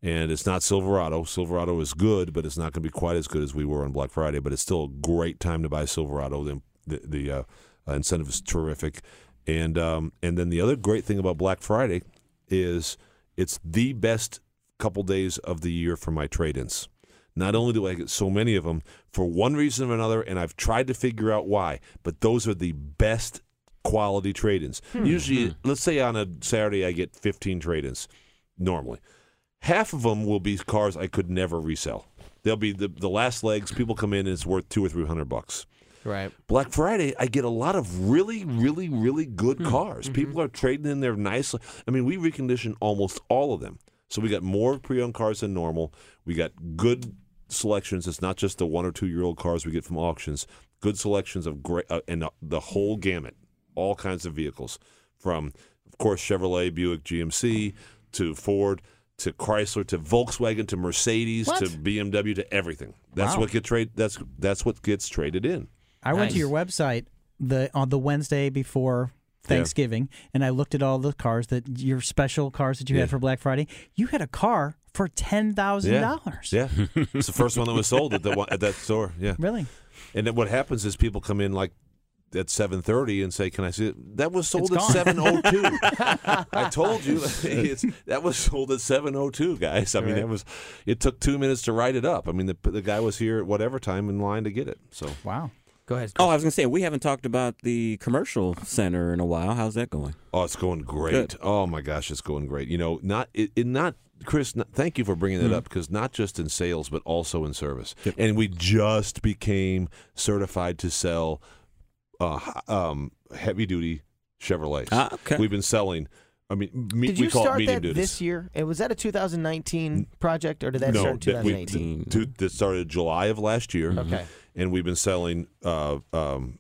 And it's not Silverado. Silverado is good, but it's not going to be quite as good as we were on Black Friday. But it's still a great time to buy Silverado. The the, the uh, uh, incentive is terrific, and um, and then the other great thing about Black Friday is it's the best couple days of the year for my trade-ins. Not only do I get so many of them for one reason or another, and I've tried to figure out why, but those are the best quality trade-ins. Usually, let's say on a Saturday I get 15 trade-ins normally. Half of them will be cars I could never resell. They'll be the, the last legs. People come in and it's worth two or three hundred bucks. right. Black Friday, I get a lot of really, really, really good Hmm. cars. Mm-hmm. People are trading in their nice. I mean, we recondition almost all of them, so we got more pre-owned cars than normal. We got good selections. It's not just the one or two year old cars we get from auctions. Good selections of great uh, and uh, the whole gamut, all kinds of vehicles, from of course Chevrolet, Buick, GMC to Ford. To Chrysler, to Volkswagen, to Mercedes, What? to BMW, to everything. That's Wow. what get trade. That's that's what gets traded in. I went to your website the on the Wednesday before Thanksgiving, and I looked at all the cars that your special cars that you Yeah. had for Black Friday. You had a car for ten thousand dollars. Yeah, it's the first one that was sold at the at that store. Yeah, Really? and then what happens is people come in like at seven thirty and say, "Can I see it?" That was sold It's at seven oh two. (laughs) I told you, (laughs) it's, that was sold at seven oh two, guys. I mean, it was. It took two minutes to write it up. I mean, the the guy was here at whatever time in line to get it. So Wow. Go ahead. Oh, I was gonna say we haven't talked about the commercial center in a while. How's that going? Oh, it's going great. Good. Oh my gosh, it's going great. You know, not it, it not Chris. Not, thank you for bringing that Mm-hmm. up because not just in sales but also in service. And we just became certified to sell uh, um, heavy duty Chevrolets. Ah, okay. We've been selling. I mean, me, Did we you call it start medium that duties. this year? And was that a 2019 project, or did that no, start in that we- 2018? to- that started July of last year. Okay. and we've been selling, uh, um,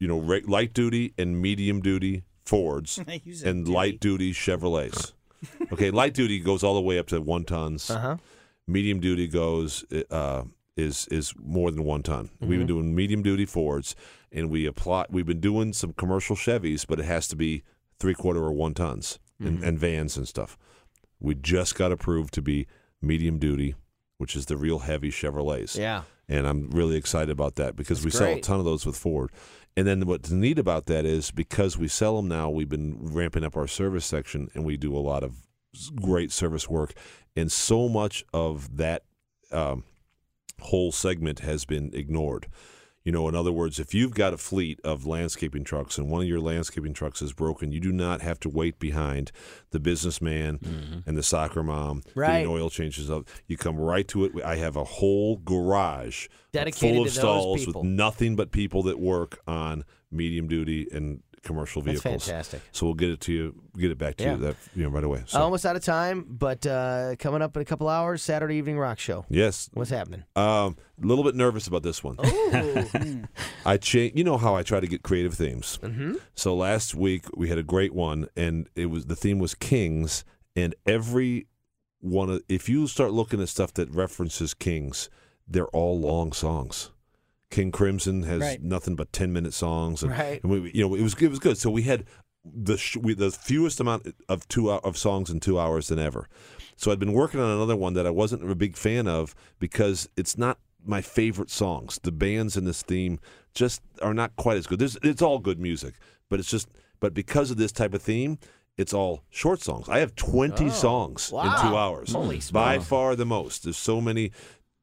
you know, ra- light duty and medium duty Fords (laughs) You said and light duty Chevrolets. (laughs) okay, light duty goes all the way up to one tons. Uh huh. Medium duty goes uh, is is more than one ton. We've been Mhm. doing medium duty Fords, and we apply. We've been doing some commercial Chevys, but it has to be three quarter or one tons and, Mhm. and vans and stuff. We just got approved to be medium duty, which is the real heavy Chevrolets. Yeah. and I'm really excited about that because That's we sell a ton of those with Ford. And then what's neat about that is because we sell them now, we've been ramping up our service section and we do a lot of great service work. And so much of that um, whole segment has been ignored. You know, in other words, if you've got a fleet of landscaping trucks and one of your landscaping trucks is broken, you do not have to wait behind the businessman mm-hmm. and the soccer mom Right. getting oil changes up. You come right to it. I have a whole garage Dedicated full of to stalls people. with nothing but people that work on medium duty and commercial vehicles. That's fantastic. So we'll get it to you, get it back to Yeah. you that you know right away. So Almost out of time, but uh, coming up in a couple hours, Saturday evening rock show. yes, What's happening? Um, a little bit nervous about this one. (laughs) I change. You know how I try to get creative themes. Mhm. So last week we had a great one, and it was the theme was kings, and every one of if you start looking at stuff that references kings, they're all long songs. King Crimson has Right. nothing but ten minute songs, and, Right. and we, you know it was it was good. So we had the sh- we, the fewest amount of two hou- of songs in two hours than ever. So I'd been working on another one that I wasn't a big fan of because it's not my favorite songs. The bands in this theme just are not quite as good. There's, it's all good music, but it's just but because of this type of theme, it's all short songs. I have 20 Oh, songs in two hours. Holy By smokes. far the most. There's so many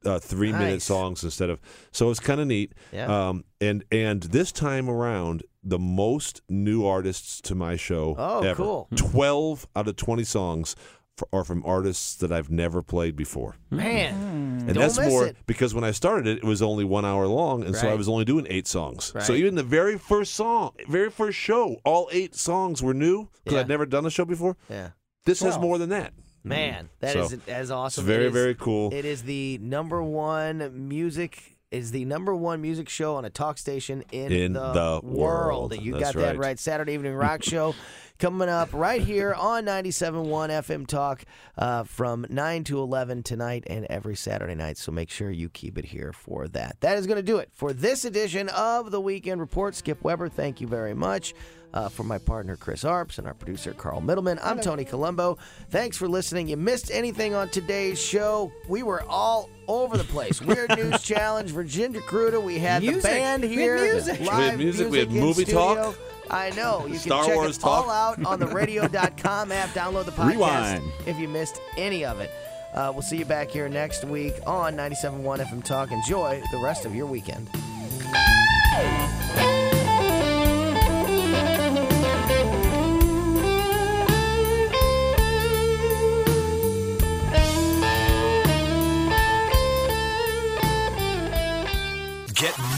uh, three minute songs instead of so it's kind of neat. Yeah. Um, and and this time around, the most new artists to my show. Oh, ever. cool. Twelve out of twenty songs f- are from artists that I've never played before. Man, And don't that's miss more it. because when I started it, it was only one hour long, and so I was only doing eight songs. Right. So even the very first song, very first show, all eight songs were new because Yeah. I'd never done a show before. Yeah. This has more than that. Man, that So, is as awesome. It's very It is- very cool. It is the number one music is the number one music show on a talk station in, In the world. You That's got that right. right. Saturday evening (laughs) rock show coming up right here on 97.1 FM Talk uh, from 9 to 11 tonight and every Saturday night. So make sure you keep it here for that. That is going to do it for this edition of the Weekend Report. Skip Weber, thank you very much. Uh, for my partner Chris Arps and our producer Carl Middleman, I'm Tony Colombo. Thanks for listening. You missed anything on today's show? We were all over the place. Weird (laughs) News Challenge, Virginia Kruta. We had Music. the band We had here. music. We Live had music, we had movie studio. talk. I know. You Star can check Wars it all out on the (laughs) radio.com app. Download the podcast Rewind. if you missed any of it. Uh, we'll see you back here next week on 97.1 FM Talk. Enjoy the rest of your weekend.